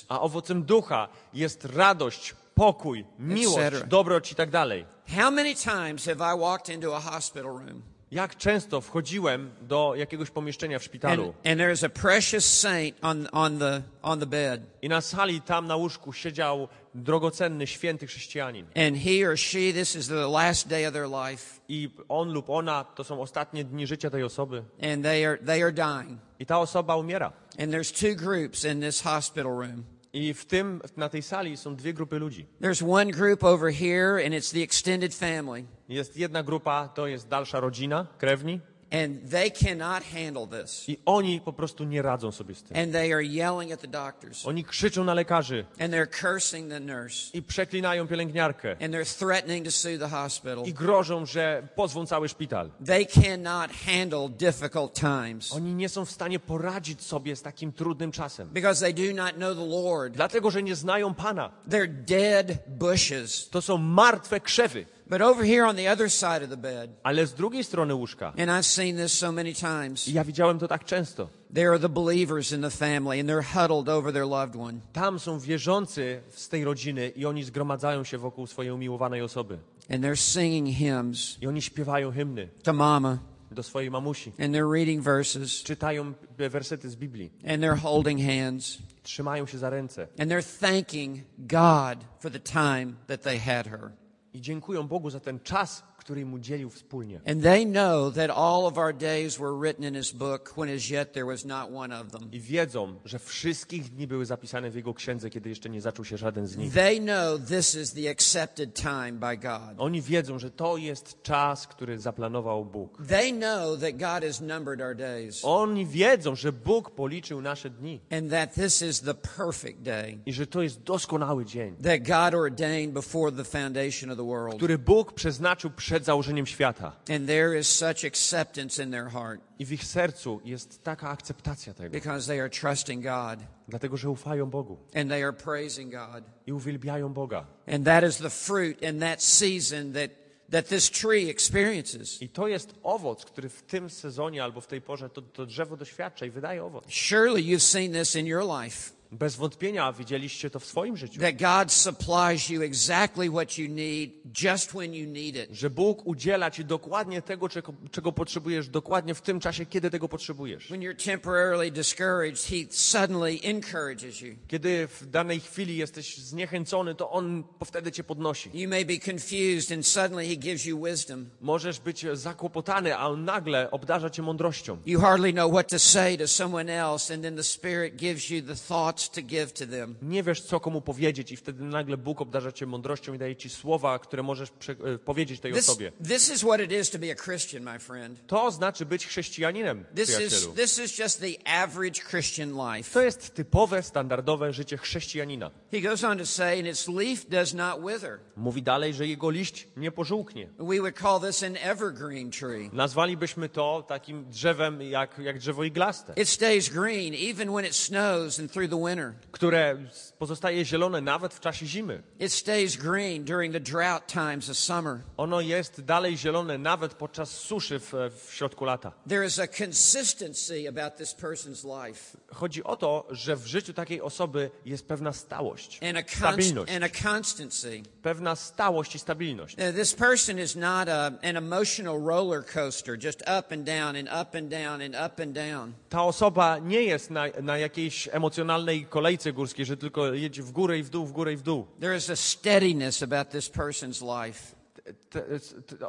A owocem ducha jest radość, pokój, miłość, dobroć i tak dalej. How many times have I walked into a hospital room Jak często wchodziłem do jakiegoś pomieszczenia w and, szpitalu and there's a precious saint on, on, the, on the bed, i na sali tam na łóżku siedział drogocenny, święty chrześcijanin. and he or she, this is the last day of their life, I on lub ona to są ostatnie dni życia tej osoby. and they are, they are dying. I ta osoba umiera. And there's two groups in this hospital room. I w tym, na tej sali są dwie grupy ludzi. There's one group over here, and it's the extended family. Jest jedna grupa, to jest dalsza rodzina, krewni. And they cannot handle this. I oni po prostu nie radzą sobie z tym. And they are yelling at the doctors. Oni krzyczą na lekarzy And they're cursing the nurse. i przeklinają pielęgniarkę And they're threatening to sue the hospital. i grożą, że pozwą cały szpital. They cannot handle difficult times Oni nie są w stanie poradzić sobie z takim trudnym czasem. because they do not know the Lord. Dlatego, że nie znają Pana. They're dead bushes. To są martwe krzewy. But over here on the other side of the bed, Ale z drugiej strony łóżka, and I've seen this so many times, i ja widziałem to tak często, there are the believers in the family and they're huddled over their loved one. tam są wierzący z tej rodziny i oni zgromadzają się wokół swojej umiłowanej osoby. And they're singing hymns I oni śpiewają hymny to mama do swojej mamusi. and they're reading verses Czytają wersety z Biblii. and they're holding hands Trzymają się za ręce. and they're thanking God for the time that they had her. I dziękują Bogu za ten czas, który im udzielił wspólnie. And they know that all of our days were written in His book when as yet there was not one of them. I wiedzą, że wszystkich dni były zapisane w Jego księdze, kiedy jeszcze nie zaczął się żaden z nich. They know this is the accepted time by God. Oni wiedzą, że to jest czas, który zaplanował Bóg. They know that God has numbered our days Oni wiedzą, że Bóg policzył nasze dni and that this is the perfect day i że to jest doskonały dzień, that God ordained before the foundation of the world. który Bóg przeznaczył przed założeniem świata. And there is such acceptance in their heart I w ich sercu jest taka akceptacja tego, because they are trusting God dlatego że ufają Bogu and they are praising God. i uwielbiają Boga. And that is the fruit in that season that, that this tree experiences. I to jest owoc, który w tym sezonie albo w tej porze to, to drzewo doświadcza i wydaje owoc. Surely you've seen this in your life. Bez wątpienia widzieliście to w swoim życiu. That God supplies you exactly what you need just when you need it. Że Bóg udziela ci dokładnie tego, czego, czego potrzebujesz, dokładnie w tym czasie, kiedy tego potrzebujesz. When you're temporarily discouraged, He suddenly encourages you. Kiedy w danej chwili jesteś zniechęcony, to On wtedy cię podnosi. You may be confused, and suddenly He gives you wisdom. Możesz być zakłopotany, a On nagle obdarza cię mądrością. You hardly know what to say to someone else, and then the Spirit gives you the thoughts to give to them. Nie wiesz, co komu powiedzieć i wtedy nagle Bóg obdarza cię mądrością i daje ci słowa, które możesz e, powiedzieć tej This, osobie. this is what it is to be a Christian, my friend. To znaczy być chrześcijaninem, This is, this is just the average Christian life. To jest typowe, standardowe życie chrześcijanina. He goes on to say, and its leaf does not wither. Mówi dalej, że jego liść nie pożółknie. We would call this an evergreen tree. Nazwalibyśmy to takim drzewem jak, jak drzewo iglaste, It stays green even when it snows and through the winter. Które pozostaje zielone nawet w czasie zimy. It stays green during the drought times of summer. Ono jest dalej zielone nawet podczas suszy w, w środku lata. There is a consistency about this person's life Chodzi o to, że w życiu takiej osoby jest pewna stałość, and a, stabilność. and a constancy. Pewna stałość i stabilność. Uh, This person is not a, an emotional roller coaster, just up and down and up and down and up and down. Ta osoba nie jest na, na jakiejś emocjonalnej kolejce górskiej, że tylko jedzie w górę i w dół, w górę i w dół. There is a steadiness about this person's life.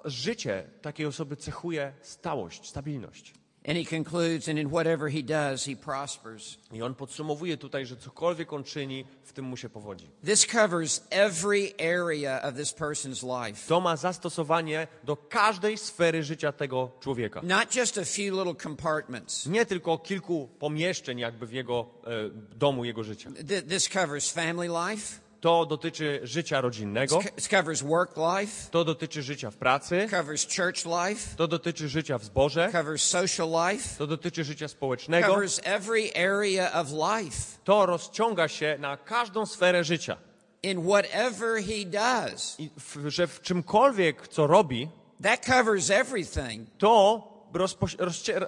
Życie takiej osoby cechuje stałość, stabilność. And he concludes, and in whatever he does, he prospers. I on podsumowuje tutaj, że cokolwiek on czyni, w tym mu się powodzi. This covers every area of this person's life. To ma zastosowanie do każdej sfery życia tego człowieka. Not just a few little compartments. Nie tylko kilku pomieszczeń jakby w jego e, domu, jego życia. Th- This covers family life. To dotyczy życia rodzinnego, covers work life. to dotyczy życia w pracy, Covers church life. to dotyczy życia w zborze, Covers social life. to dotyczy życia społecznego. Covers every area of life. To rozciąga się na każdą sferę życia. In whatever he does, I w, że w czymkolwiek, co robi, that covers everything. to rozpo,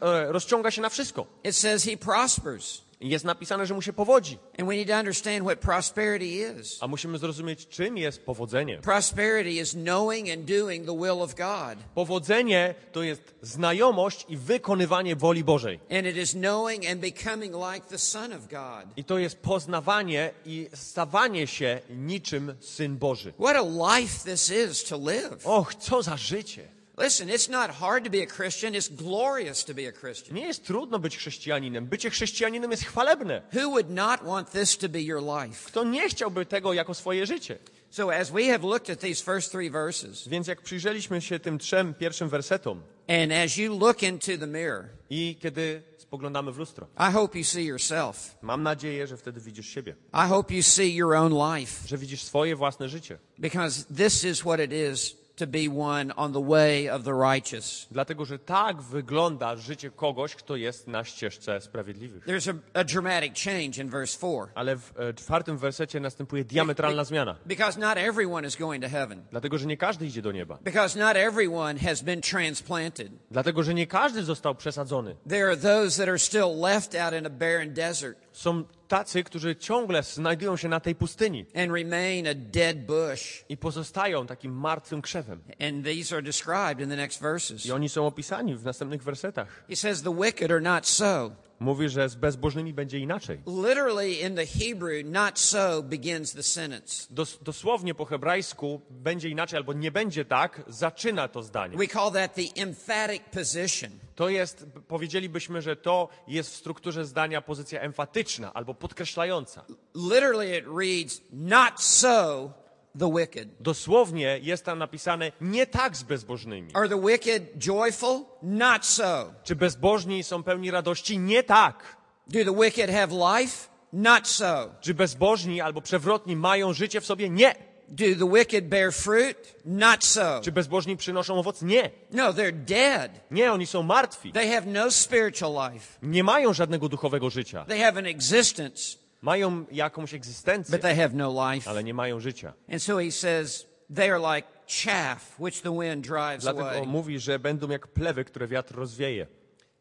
e, rozciąga się na wszystko. It says he prospers. Jest napisane, że mu się powodzi. And we need to understand what prosperity is. A musimy zrozumieć, czym jest powodzenie. Prosperity is knowing and doing the will of God. Powodzenie to jest znajomość i wykonywanie woli Bożej. And it is knowing and becoming like the Son of God. I to jest poznawanie i stawanie się niczym Syn Boży. What a life this is to live. Och, co za życie! Listen, it's not hard to be a Christian, it's glorious to be a Christian. Nie jest trudno być chrześcijaninem. Bycie chrześcijaninem jest chwalebne. Who would not want this to be your life? Kto nie chciałby tego jako swoje życie? So, as we have looked at these first three verses, Więc jak przyjrzeliśmy się tym trzem pierwszym wersetom, And as you look into the mirror, I kiedy spoglądamy w lustro, I hope you see yourself. mam nadzieję, że wtedy widzisz siebie, I hope you see your own life że widzisz swoje własne życie. because this is what it is to be one on the way of the righteous. Dlatego, że tak wygląda życie kogoś, kto jest na ścieżce sprawiedliwych. There's a, a dramatic change in verse 4. Ale w e, czwartym wersecie następuje diametralna zmiana. Because not everyone is going to heaven. Dlatego, że nie każdy idzie do nieba. Because not everyone has been transplanted. Dlatego, że nie każdy został przesadzony. There are those that are still left out in a barren desert Są tacy, którzy ciągle znajdują się na tej pustyni and remain a dead bush. i pozostają takim martwym krzewem. And these are described in the next verses. I oni są opisani w następnych wersetach. He says, The wicked are not so. Mówi, że z bezbożnymi będzie inaczej. Literally in the Hebrew, not so begins the sentence. Dos, dosłownie po hebrajsku będzie inaczej albo nie będzie tak, zaczyna to zdanie. We call that the emphatic position. To jest, powiedzielibyśmy, że to jest w strukturze zdania pozycja emfatyczna albo podkreślająca. Literally, it reads, Not so the wicked. Dosłownie jest tam napisane nie tak z bezbożnymi. Are the wicked joyful? Not so. Czy bezbożni są pełni radości? Nie tak. Do the wicked have life? Not so. Czy bezbożni albo przewrotni mają życie w sobie? Nie. Do the wicked bear fruit? Not so. Czy bezbożni przynoszą owoc? Nie. No, they're dead. Nie, oni są martwi. They have no spiritual life. Nie mają żadnego duchowego życia. They have an existence, Mają jakąś egzystencję, but they have no life. ale nie mają życia. And so he says, they are like chaff which the wind drives Dlatego away. mówi, że będą jak plewy, które wiatr rozwieje.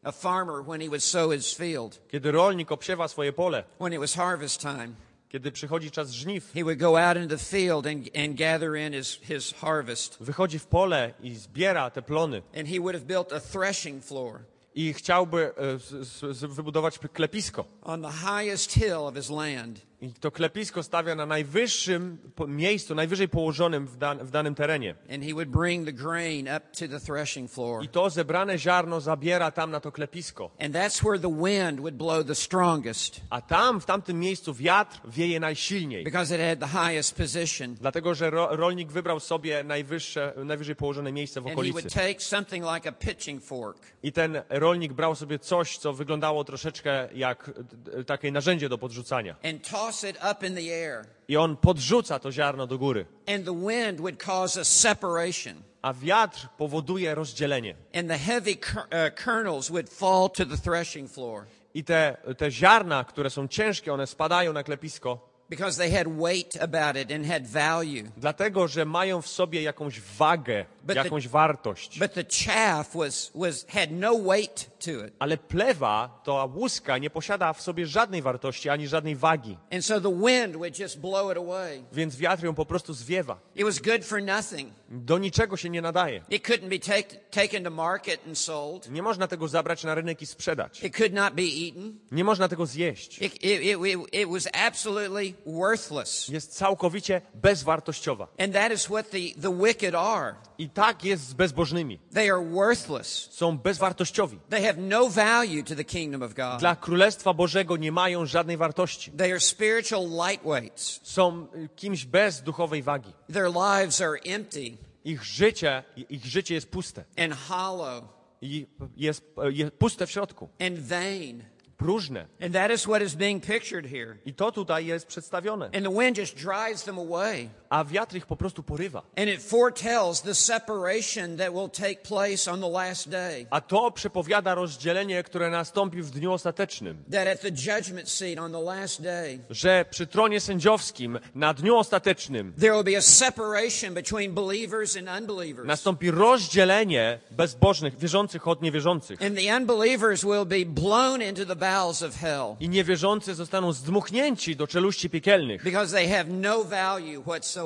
A farmer, when he would sow his field, Kiedy rolnik obsiewa swoje pole, when it was harvest time, kiedy przychodzi czas żniw, he would go out into the field and, and gather in his, his harvest. wychodzi w pole i zbiera te plony And he would have built a threshing floor i chciałby e, wybudować klepisko. on the highest hill of his land. I to klepisko stawia na najwyższym miejscu, najwyżej położonym w, dan, w danym terenie. And he would bring the grain up to the threshing floor. I to zebrane ziarno zabiera tam na to klepisko. And that's where the wind would blow the strongest A tam, w tamtym miejscu wiatr wieje najsilniej. because it had the highest position. Dlatego, że ro, rolnik wybrał sobie najwyższe, najwyżej położone miejsce w And he okolicy. would take something like a pitching fork I ten rolnik brał sobie coś, co wyglądało troszeczkę jak e, takie narzędzie do podrzucania. and toss it up in the air. I on podrzuca to ziarno do góry. And the wind would cause a separation. A wiatr powoduje rozdzielenie. And the heavy uh, kernels would fall to the threshing floor I te, te ziarna, które są ciężkie, one spadają na klepisko, because they had weight about it and had value. dlatego że mają w sobie jakąś wagę, But the- jakąś wartość. But the chaff was, was, had no weight to it. Ale plewa, to łuska, nie posiada w sobie żadnej wartości ani żadnej wagi. And so the wind would just blow it away. Więc wiatr ją po prostu zwiewa. It was good for nothing. Do niczego się nie nadaje. It couldn't be take, taken to market and sold. Nie można tego zabrać na rynek i sprzedać. It could not be eaten. Nie można tego zjeść. It, it, it, it was absolutely worthless. Jest całkowicie bezwartościowa. And that is what the, the wicked are. I tak jest z bezbożnymi. They are worthless. Są bezwartościowi. They have no value to the kingdom of God. Dla Królestwa Bożego nie mają żadnej wartości. They are spiritual lightweights. Są y, kimś bez duchowej wagi. Their lives are empty Ich życie, ich życie jest puste. and hollow I jest, jest puste w środku. and vain. Próżne. And that is what is being pictured here. I to tutaj jest przedstawione. And the wind just drives them away. A wiatr ich po prostu porywa. And it foretells the separation that will take place on the last day. A to przepowiada rozdzielenie, które nastąpi w dniu ostatecznym. That at the judgment seat on the last day, Że przy tronie sędziowskim na dniu ostatecznym there will be a separation between believers and unbelievers. nastąpi rozdzielenie bezbożnych, wierzących od niewierzących. And the unbelievers will be blown into the bowels of hell I niewierzący zostaną zdmuchnięci do czeluści piekielnych, because they have no value whatsoever.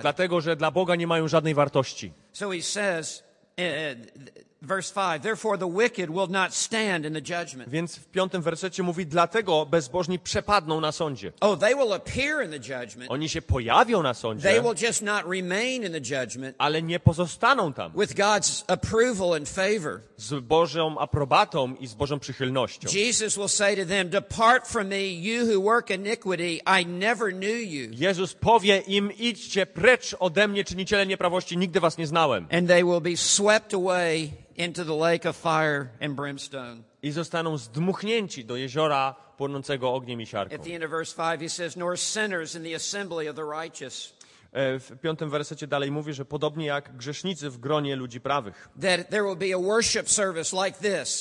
Dlatego że dla Boga nie mają żadnej wartości. So he says, verse 5, therefore the wicked will not stand in the judgment. Więc w piątym wersecie mówi, dlatego bezbożni przepadną na sądzie. Oh, they will appear in the judgment. Oni się pojawią na They sądzie, will just not remain in the judgment ale nie pozostaną tam with God's approval and favor. z Bożą aprobatą i z Bożą przychylnością. Jesus will say to them, Depart from me, you who work iniquity. I never knew you. Jezus powie im, idźcie precz ode mnie, czyniciele nieprawości, nigdy was nie znałem. And they will be swept away into the lake of fire and brimstone. i zostaną zdmuchnięci do jeziora płonącego ogniem i siarką. At the end of verse 5, he says, Nor sinners in the assembly of the righteous. E, W piątym wersecie dalej mówi, że podobnie jak grzesznicy w gronie ludzi prawych.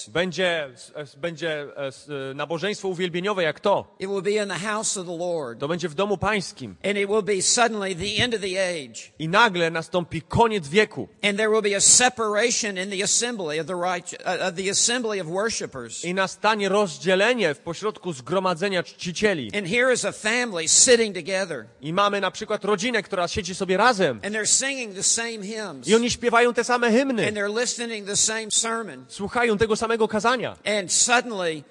Będzie, s- będzie e, e, nabożeństwo uwielbieniowe jak to. It will be in the house of the Lord. To będzie w domu pańskim. And it will be suddenly the end of the age. I nagle nastąpi koniec wieku. And there will be a separation in the assembly of the righteous, of the assembly of worshipers. I nastanie rozdzielenie w pośrodku zgromadzenia czcicieli. And here is a family sitting together. I mamy na przykład rodzinę, która siedzi sobie razem. And they're singing the same hymns. I oni śpiewają te same hymny. they're listening the same sermon. Słuchają tego samego kazania. And suddenly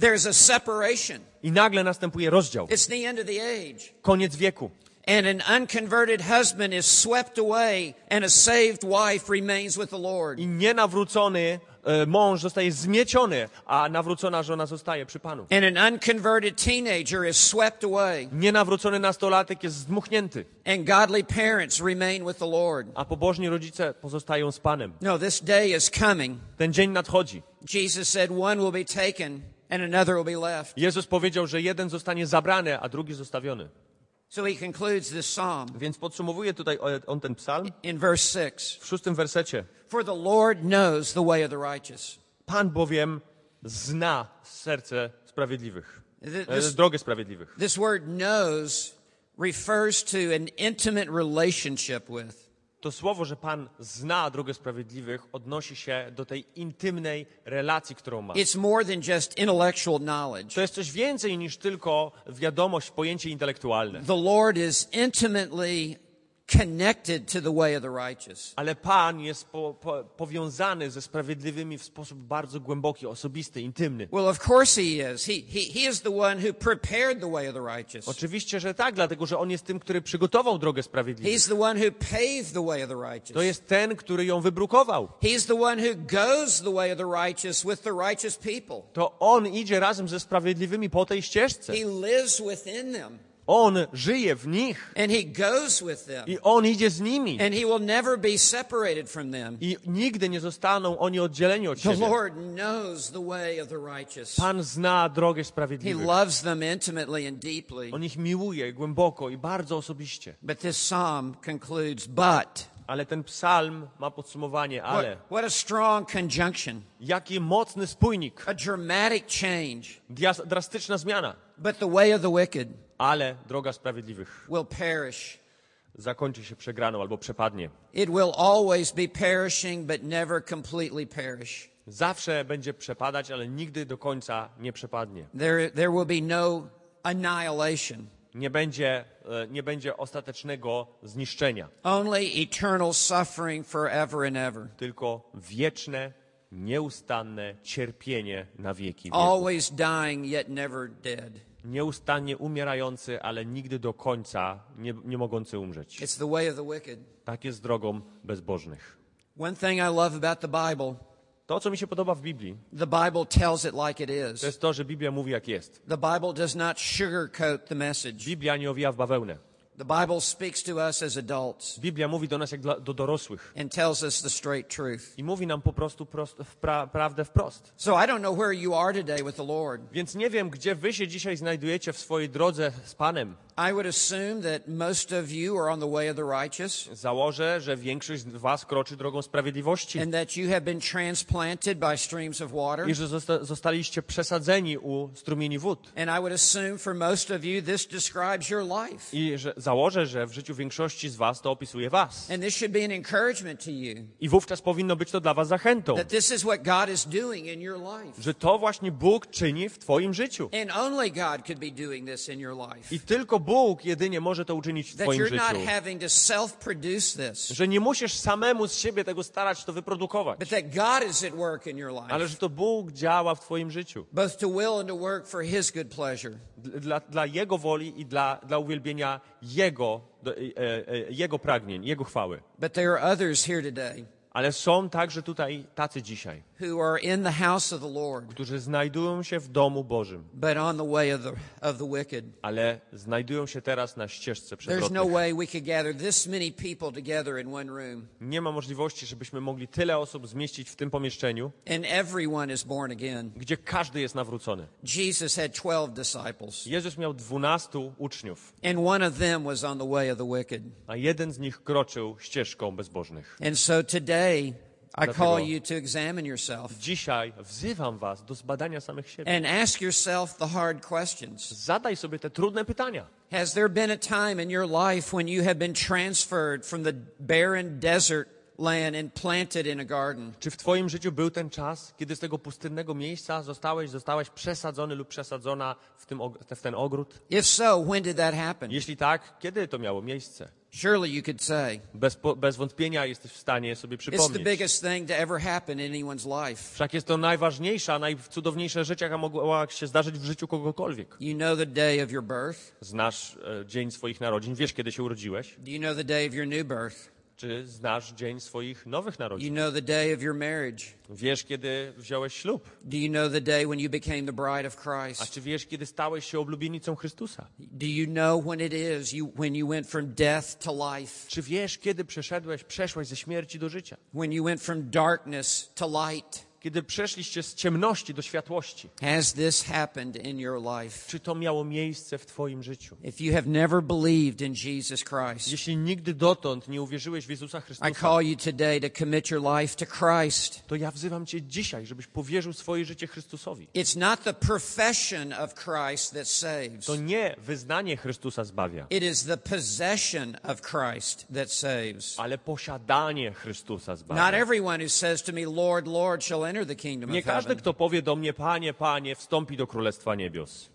there's a separation. I nagle następuje rozdział. It's the end of the age. Koniec wieku. And an unconverted husband is swept away, and a saved wife remains with the Lord. I nienawrócony mąż zostaje zmieciony, a nawrócona żona zostaje przy Panu. And an unconverted teenager is swept away, Nienawrócony nastolatek jest zdmuchnięty, and godly parents remain with the Lord. a pobożni rodzice pozostają z Panem. No, this day is coming. Ten dzień nadchodzi. Jesus said one will be taken and another will be left. Jezus powiedział, że jeden zostanie zabrany, a drugi zostawiony. So he concludes this psalm Więc podsumowuje tutaj o- on ten psalm in verse 6 w szóstym wersecie. For the Lord knows the way of the righteous. Pan bowiem zna serce sprawiedliwych, This, drogę sprawiedliwych. this word knows refers to an intimate relationship with. To słowo, że Pan zna drogę sprawiedliwych, odnosi się do tej intymnej relacji, którą ma. It's more than just intellectual knowledge. To jest coś więcej niż tylko wiadomość, pojęcie intelektualne. The Lord is intimately connected to the way of the righteous. Ale Pan jest po, po, powiązany ze sprawiedliwymi w sposób bardzo głęboki, osobisty, intymny. Well, of course he is. He, he, he is the one who prepared the way of the righteous. Oczywiście, że tak, dlatego że On jest tym, który przygotował drogę sprawiedliwych. He's the one who paved the way of the righteous. To jest ten, który ją wybrukował. He's the one who goes the way of the righteous with the righteous people. To On idzie razem ze sprawiedliwymi po tej ścieżce. He lives within them On żyje w nich and he goes with them. i On idzie z nimi. And he will never be separated from them. I nigdy nie zostaną oni oddzieleni od The. Lord knows the way of the righteous. Pan zna drogę He loves them intimately and deeply. On ich miłuje głęboko i bardzo osobiście. But this psalm concludes, but. Ale ten psalm ma podsumowanie, What, ale what a strong conjunction, jaki mocny spójnik, a dramatic change. Drastyczna zmiana. But the way of the wicked Ale droga sprawiedliwych will perish. zakończy się przegraną albo przepadnie. It will always be perishing, but never completely perish. Zawsze będzie przepadać, ale nigdy do końca nie przepadnie. There, there will be no annihilation, Nie będzie, e, nie będzie ostatecznego zniszczenia, only eternal suffering forever and ever. tylko wieczne, nieustanne cierpienie na wieki. wieków. Always dying, yet never dead. Nieustannie umierający, ale nigdy do końca nie, nie mogący umrzeć. It's the way of the wicked. Tak jest drogą bezbożnych. One thing I love about the Bible, To, co mi się podoba w Biblii, the Bible tells it like it to is. jest to, że Biblia mówi jak jest. The Bible does not sugarcoat the message. Biblia nie owija w bawełnę. The Bible speaks to us as adults Biblia mówi do nas jak dla, do dorosłych. and tells us the straight truth. I mówi nam po prostu prost, wpra, prawdę wprost. So I don't know where you are today with the Lord. Więc nie wiem, gdzie wy się dzisiaj znajdujecie w swojej drodze z Panem. I would assume that most of you are on the way of the righteous Założę, że większość z was kroczy drogą sprawiedliwości and that you have been transplanted by streams of water. i że zosta, zostaliście przesadzeni u strumieni wód. And I would assume for most of you this describes your life. I że założę, że w życiu większości z was to opisuje was. And this should be an encouragement to you I wówczas powinno być to dla was zachętą, that this is what God is doing in your life. że to właśnie Bóg czyni w twoim życiu. And only God could be doing this in your life. I tylko Bóg jedynie może to uczynić w That twoim życiu. having to self produce this, Że nie musisz samemu z siebie tego starać, to wyprodukować. but that God is at work in your Ale life, że to Bóg działa w twoim życiu. both to will and to work for His good pleasure. Dla, dla Jego woli i dla, dla uwielbienia Jego, e, e, Jego pragnień, Jego chwały. But there are others here today Ale są także tutaj tacy dzisiaj, who are in the house of the Lord, którzy znajdują się w domu Bożym, but on the way of the, of the wicked. ale znajdują się teraz na ścieżce There's no przewrotnych. way we could gather this many people together in one room, Nie ma możliwości, żebyśmy mogli tyle osób zmieścić w tym pomieszczeniu, and everyone is born again. gdzie każdy jest nawrócony. Jesus had 12 disciples, Jezus miał dwunastu uczniów, and one of them was on the way of the wicked. a jeden z nich kroczył ścieżką bezbożnych. And so today, I Dlatego- call you to examine yourself Dzisiaj wzywam was do zbadania samych siebie. and ask yourself the hard questions. Zadaj sobie te trudne pytania. Has there been a time in your life when you have been transferred from the barren desert land and planted in a garden? Czy w twoim życiu był ten czas, kiedy z tego pustynnego miejsca zostałeś, zostałaś przesadzony lub przesadzona w, tym, w ten ogród? If so, when did that happen? Jeśli tak, kiedy to miało miejsce? Surely you could say Bez, bez wątpienia jesteś w stanie sobie it's the przypomnieć. biggest thing to ever happen in anyone's life. Wszak jest to najważniejsza, najcudowniejsza rzecz, jaka mogła się zdarzyć w życiu kogokolwiek. You know the day of your birth. Znasz e, dzień swoich narodzin, wiesz, kiedy się urodziłeś? Do you know the day of your new birth? Czy znasz dzień swoich nowych narodzin? You know the day of your marriage. Wiesz, kiedy wziąłeś ślub? Do you know the day when you became the bride of A Christ? czy wiesz, kiedy stałeś się oblubienicą Chrystusa? Do you know when it is you when you went from death to life? Czy wiesz, kiedy przeszedłeś, przeszłaś ze śmierci do życia? When you went from darkness to light? Kiedy przeszliście z ciemności do światłości? Has this happened in your life? Czy to miało miejsce w Twoim życiu? If you have never believed in Jesus Christ, Jeśli nigdy dotąd nie uwierzyłeś w Jezusa I Chrystusa, call you today to commit your life to Christ. to ja wzywam Cię dzisiaj, żebyś powierzył swoje życie Chrystusowi. It's not the profession of Christ that saves. To nie wyznanie Chrystusa zbawia, It is the possession of Christ that saves. ale posiadanie Chrystusa Not zbawia. everyone who says to me, Lord, Lord, shall Nie każdy, kto powie do mnie, Panie, Panie, wstąpi do Królestwa Niebios.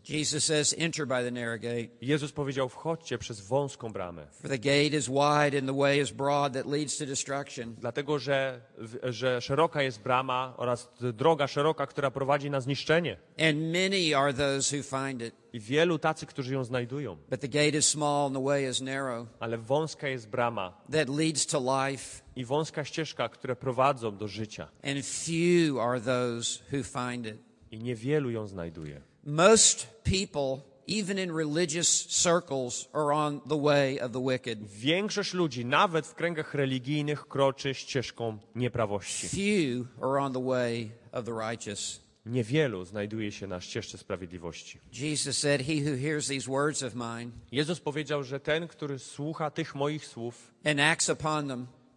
Jezus powiedział, wchodźcie przez wąską bramę. For the gate is wide and the way is broad that leads to destruction. Dlatego, że, że szeroka jest brama oraz droga szeroka, która prowadzi na zniszczenie. And many are those who find it. I wielu tacy, którzy ją znajdują. But the gate is small and the way is narrow Ale wąska jest brama that leads to life. i wąska ścieżka, które prowadzą do życia. And few are those who find it. I niewielu ją znajduje. Most people, even in religious circles, are on the way of the wicked. Większość ludzi, nawet w kręgach religijnych, kroczy ścieżką nieprawości. Few are on the way of the righteous. Niewielu znajduje się na ścieżce sprawiedliwości. Jezus powiedział, że ten, który słucha tych moich słów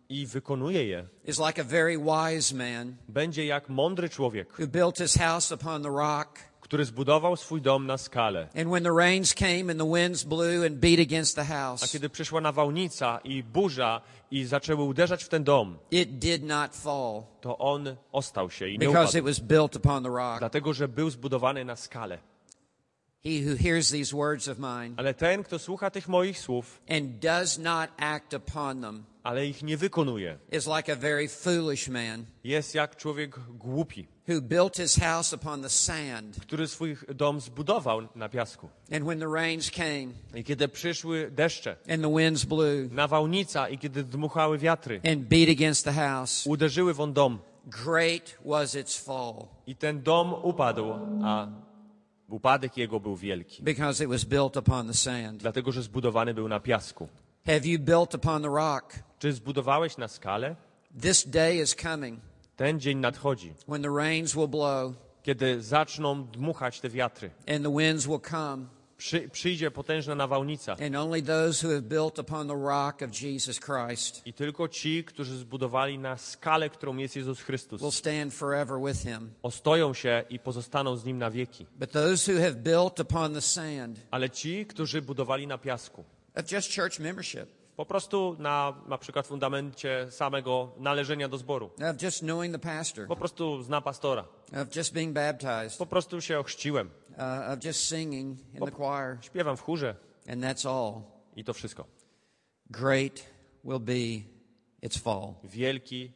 i wykonuje je, is like a very wise man będzie jak mądry człowiek, who built his house upon the rock. Który zbudował swój dom na skale. And when the rains came and the winds blew and beat against the A kiedy przyszła nawałnica i burza i zaczęły uderzać w ten dom, it did not fall to on ostał się i nie because it upadł. was built upon the rock. Dlatego, że był zbudowany na skale. He who hears these words of mine Ale ten, kto słucha tych moich słów, and does not act upon them ale ich nie wykonuje, is like a very foolish man jest jak człowiek głupi, who built his house upon the sand. który swój dom zbudował na piasku. And when the rains came I kiedy przyszły deszcze, and the winds blew nawałnica i kiedy dmuchały wiatry, and beat against the house, uderzyły w dom great was its fall i ten dom upadł, a upadek jego był wielki, because it was built upon the sand. dlatego że zbudowany był na piasku. Have you built upon the rock? Czy zbudowałeś na skale? This day is coming Ten dzień nadchodzi, when the rains will blow kiedy zaczną dmuchać te wiatry. and the winds will come, Przy, przyjdzie potężna nawałnica and only those who have built upon the rock of Jesus Christ i tylko ci, którzy zbudowali na skalę, którą jest Jezus will Chrystus, stand forever with him. ostoją się i pozostaną z Nim na wieki. But those who have built upon the sand Ale ci, którzy budowali na piasku, of just church membership, po prostu na na przykład fundamencie samego należenia do zboru, of just knowing the pastor, po prostu zna pastora, of just being baptized, po prostu się ochrzciłem, uh, of just singing in the choir, śpiewam w chórze. And that's all. i to wszystko. Great will be its fall. Wielki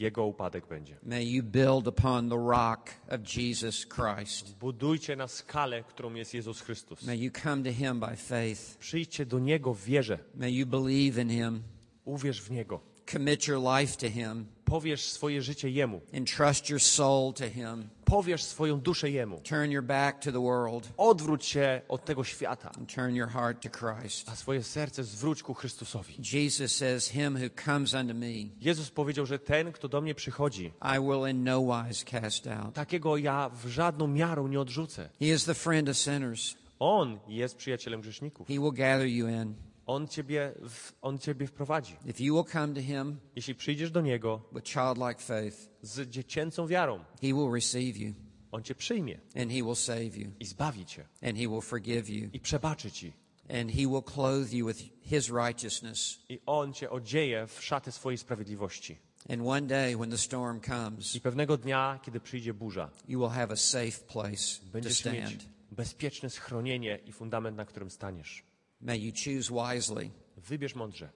jego upadek będzie. May you build upon the rock of Jesus Christ. Budujcie na skalę, którą jest Jezus Chrystus. May you come to him by faith. Przyjdźcie do Niego w wierze. May you believe in him. Uwierz w Niego. commit your life to Him, powiesz swoje życie Jemu, entrust your soul to Him, powiesz swoją duszę Jemu, turn your back to the world, odwróć się od tego świata, and turn your heart to Christ. a swoje serce zwróć ku Chrystusowi. Jesus says, Him who comes unto me, Jezus powiedział, że ten, kto do mnie przychodzi, I will in no wise cast out. takiego ja w żadną miarą nie odrzucę. He is the friend of sinners. On jest przyjacielem grzeszników. He will gather you in. On ciebie, w, on ciebie wprowadzi. If you will come to Him Jeśli przyjdziesz do Niego with childlike faith, z dziecięcą wiarą, He will receive you On cię przyjmie and He will save you i zbawi cię and He will forgive you i przebaczy ci. and He will clothe you with His righteousness. I On cię odzieje w szaty swojej sprawiedliwości. And one day when the storm comes, I pewnego dnia, kiedy przyjdzie burza, you will have a safe place to stand. bezpieczne schronienie i fundament, na którym staniesz. May you choose wisely. Wybierz mądrze.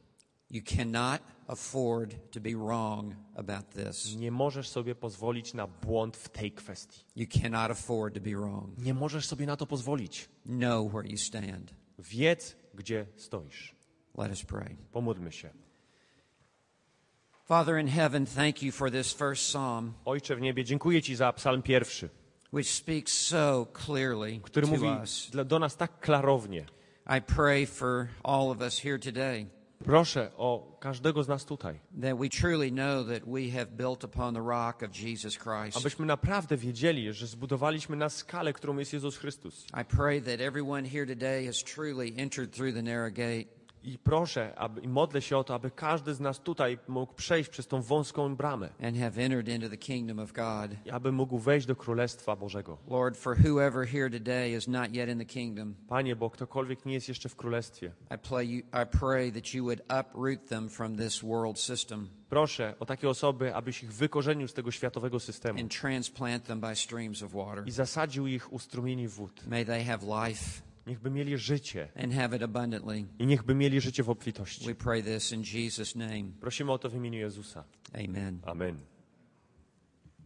You cannot afford to be wrong about this. Nie możesz sobie pozwolić na błąd w tej kwestii. You cannot afford to be wrong. Nie możesz sobie na to pozwolić. Know where you stand. Wiedz, gdzie stoisz. Let us pray. Pomódlmy się. Father in heaven, thank you for this first psalm, Ojcze w niebie, dziękuję Ci za psalm pierwszy, which speaks so clearly który mówi to us. do nas tak klarownie. I pray for all of us here today Proszę o każdego z nas tutaj, that we truly know that we have built upon the rock of Jesus Christ. abyśmy naprawdę wiedzieli, że zbudowaliśmy na skalę, którą jest Jezus Chrystus. I pray that everyone here today has truly entered through the narrow gate I proszę aby, i modlę się o to, aby każdy z nas tutaj mógł przejść przez tą wąską bramę, and have entered into the kingdom of God. i aby mógł wejść do Królestwa Bożego. Lord, for whoever here today is not yet in the kingdom, Panie, bo ktokolwiek nie jest jeszcze w Królestwie, I, play you, I pray that you would uproot them from this world system proszę o takie osoby, abyś ich wykorzenił z tego światowego systemu and transplant them by streams of water. i zasadził ich u strumieni wód. May they have life Niechby mieli życie and have it abundantly. i niechby mieli życie w obfitości. We pray this in Jesus' name. Prosimy o to w imieniu Jezusa. Amen. Amen.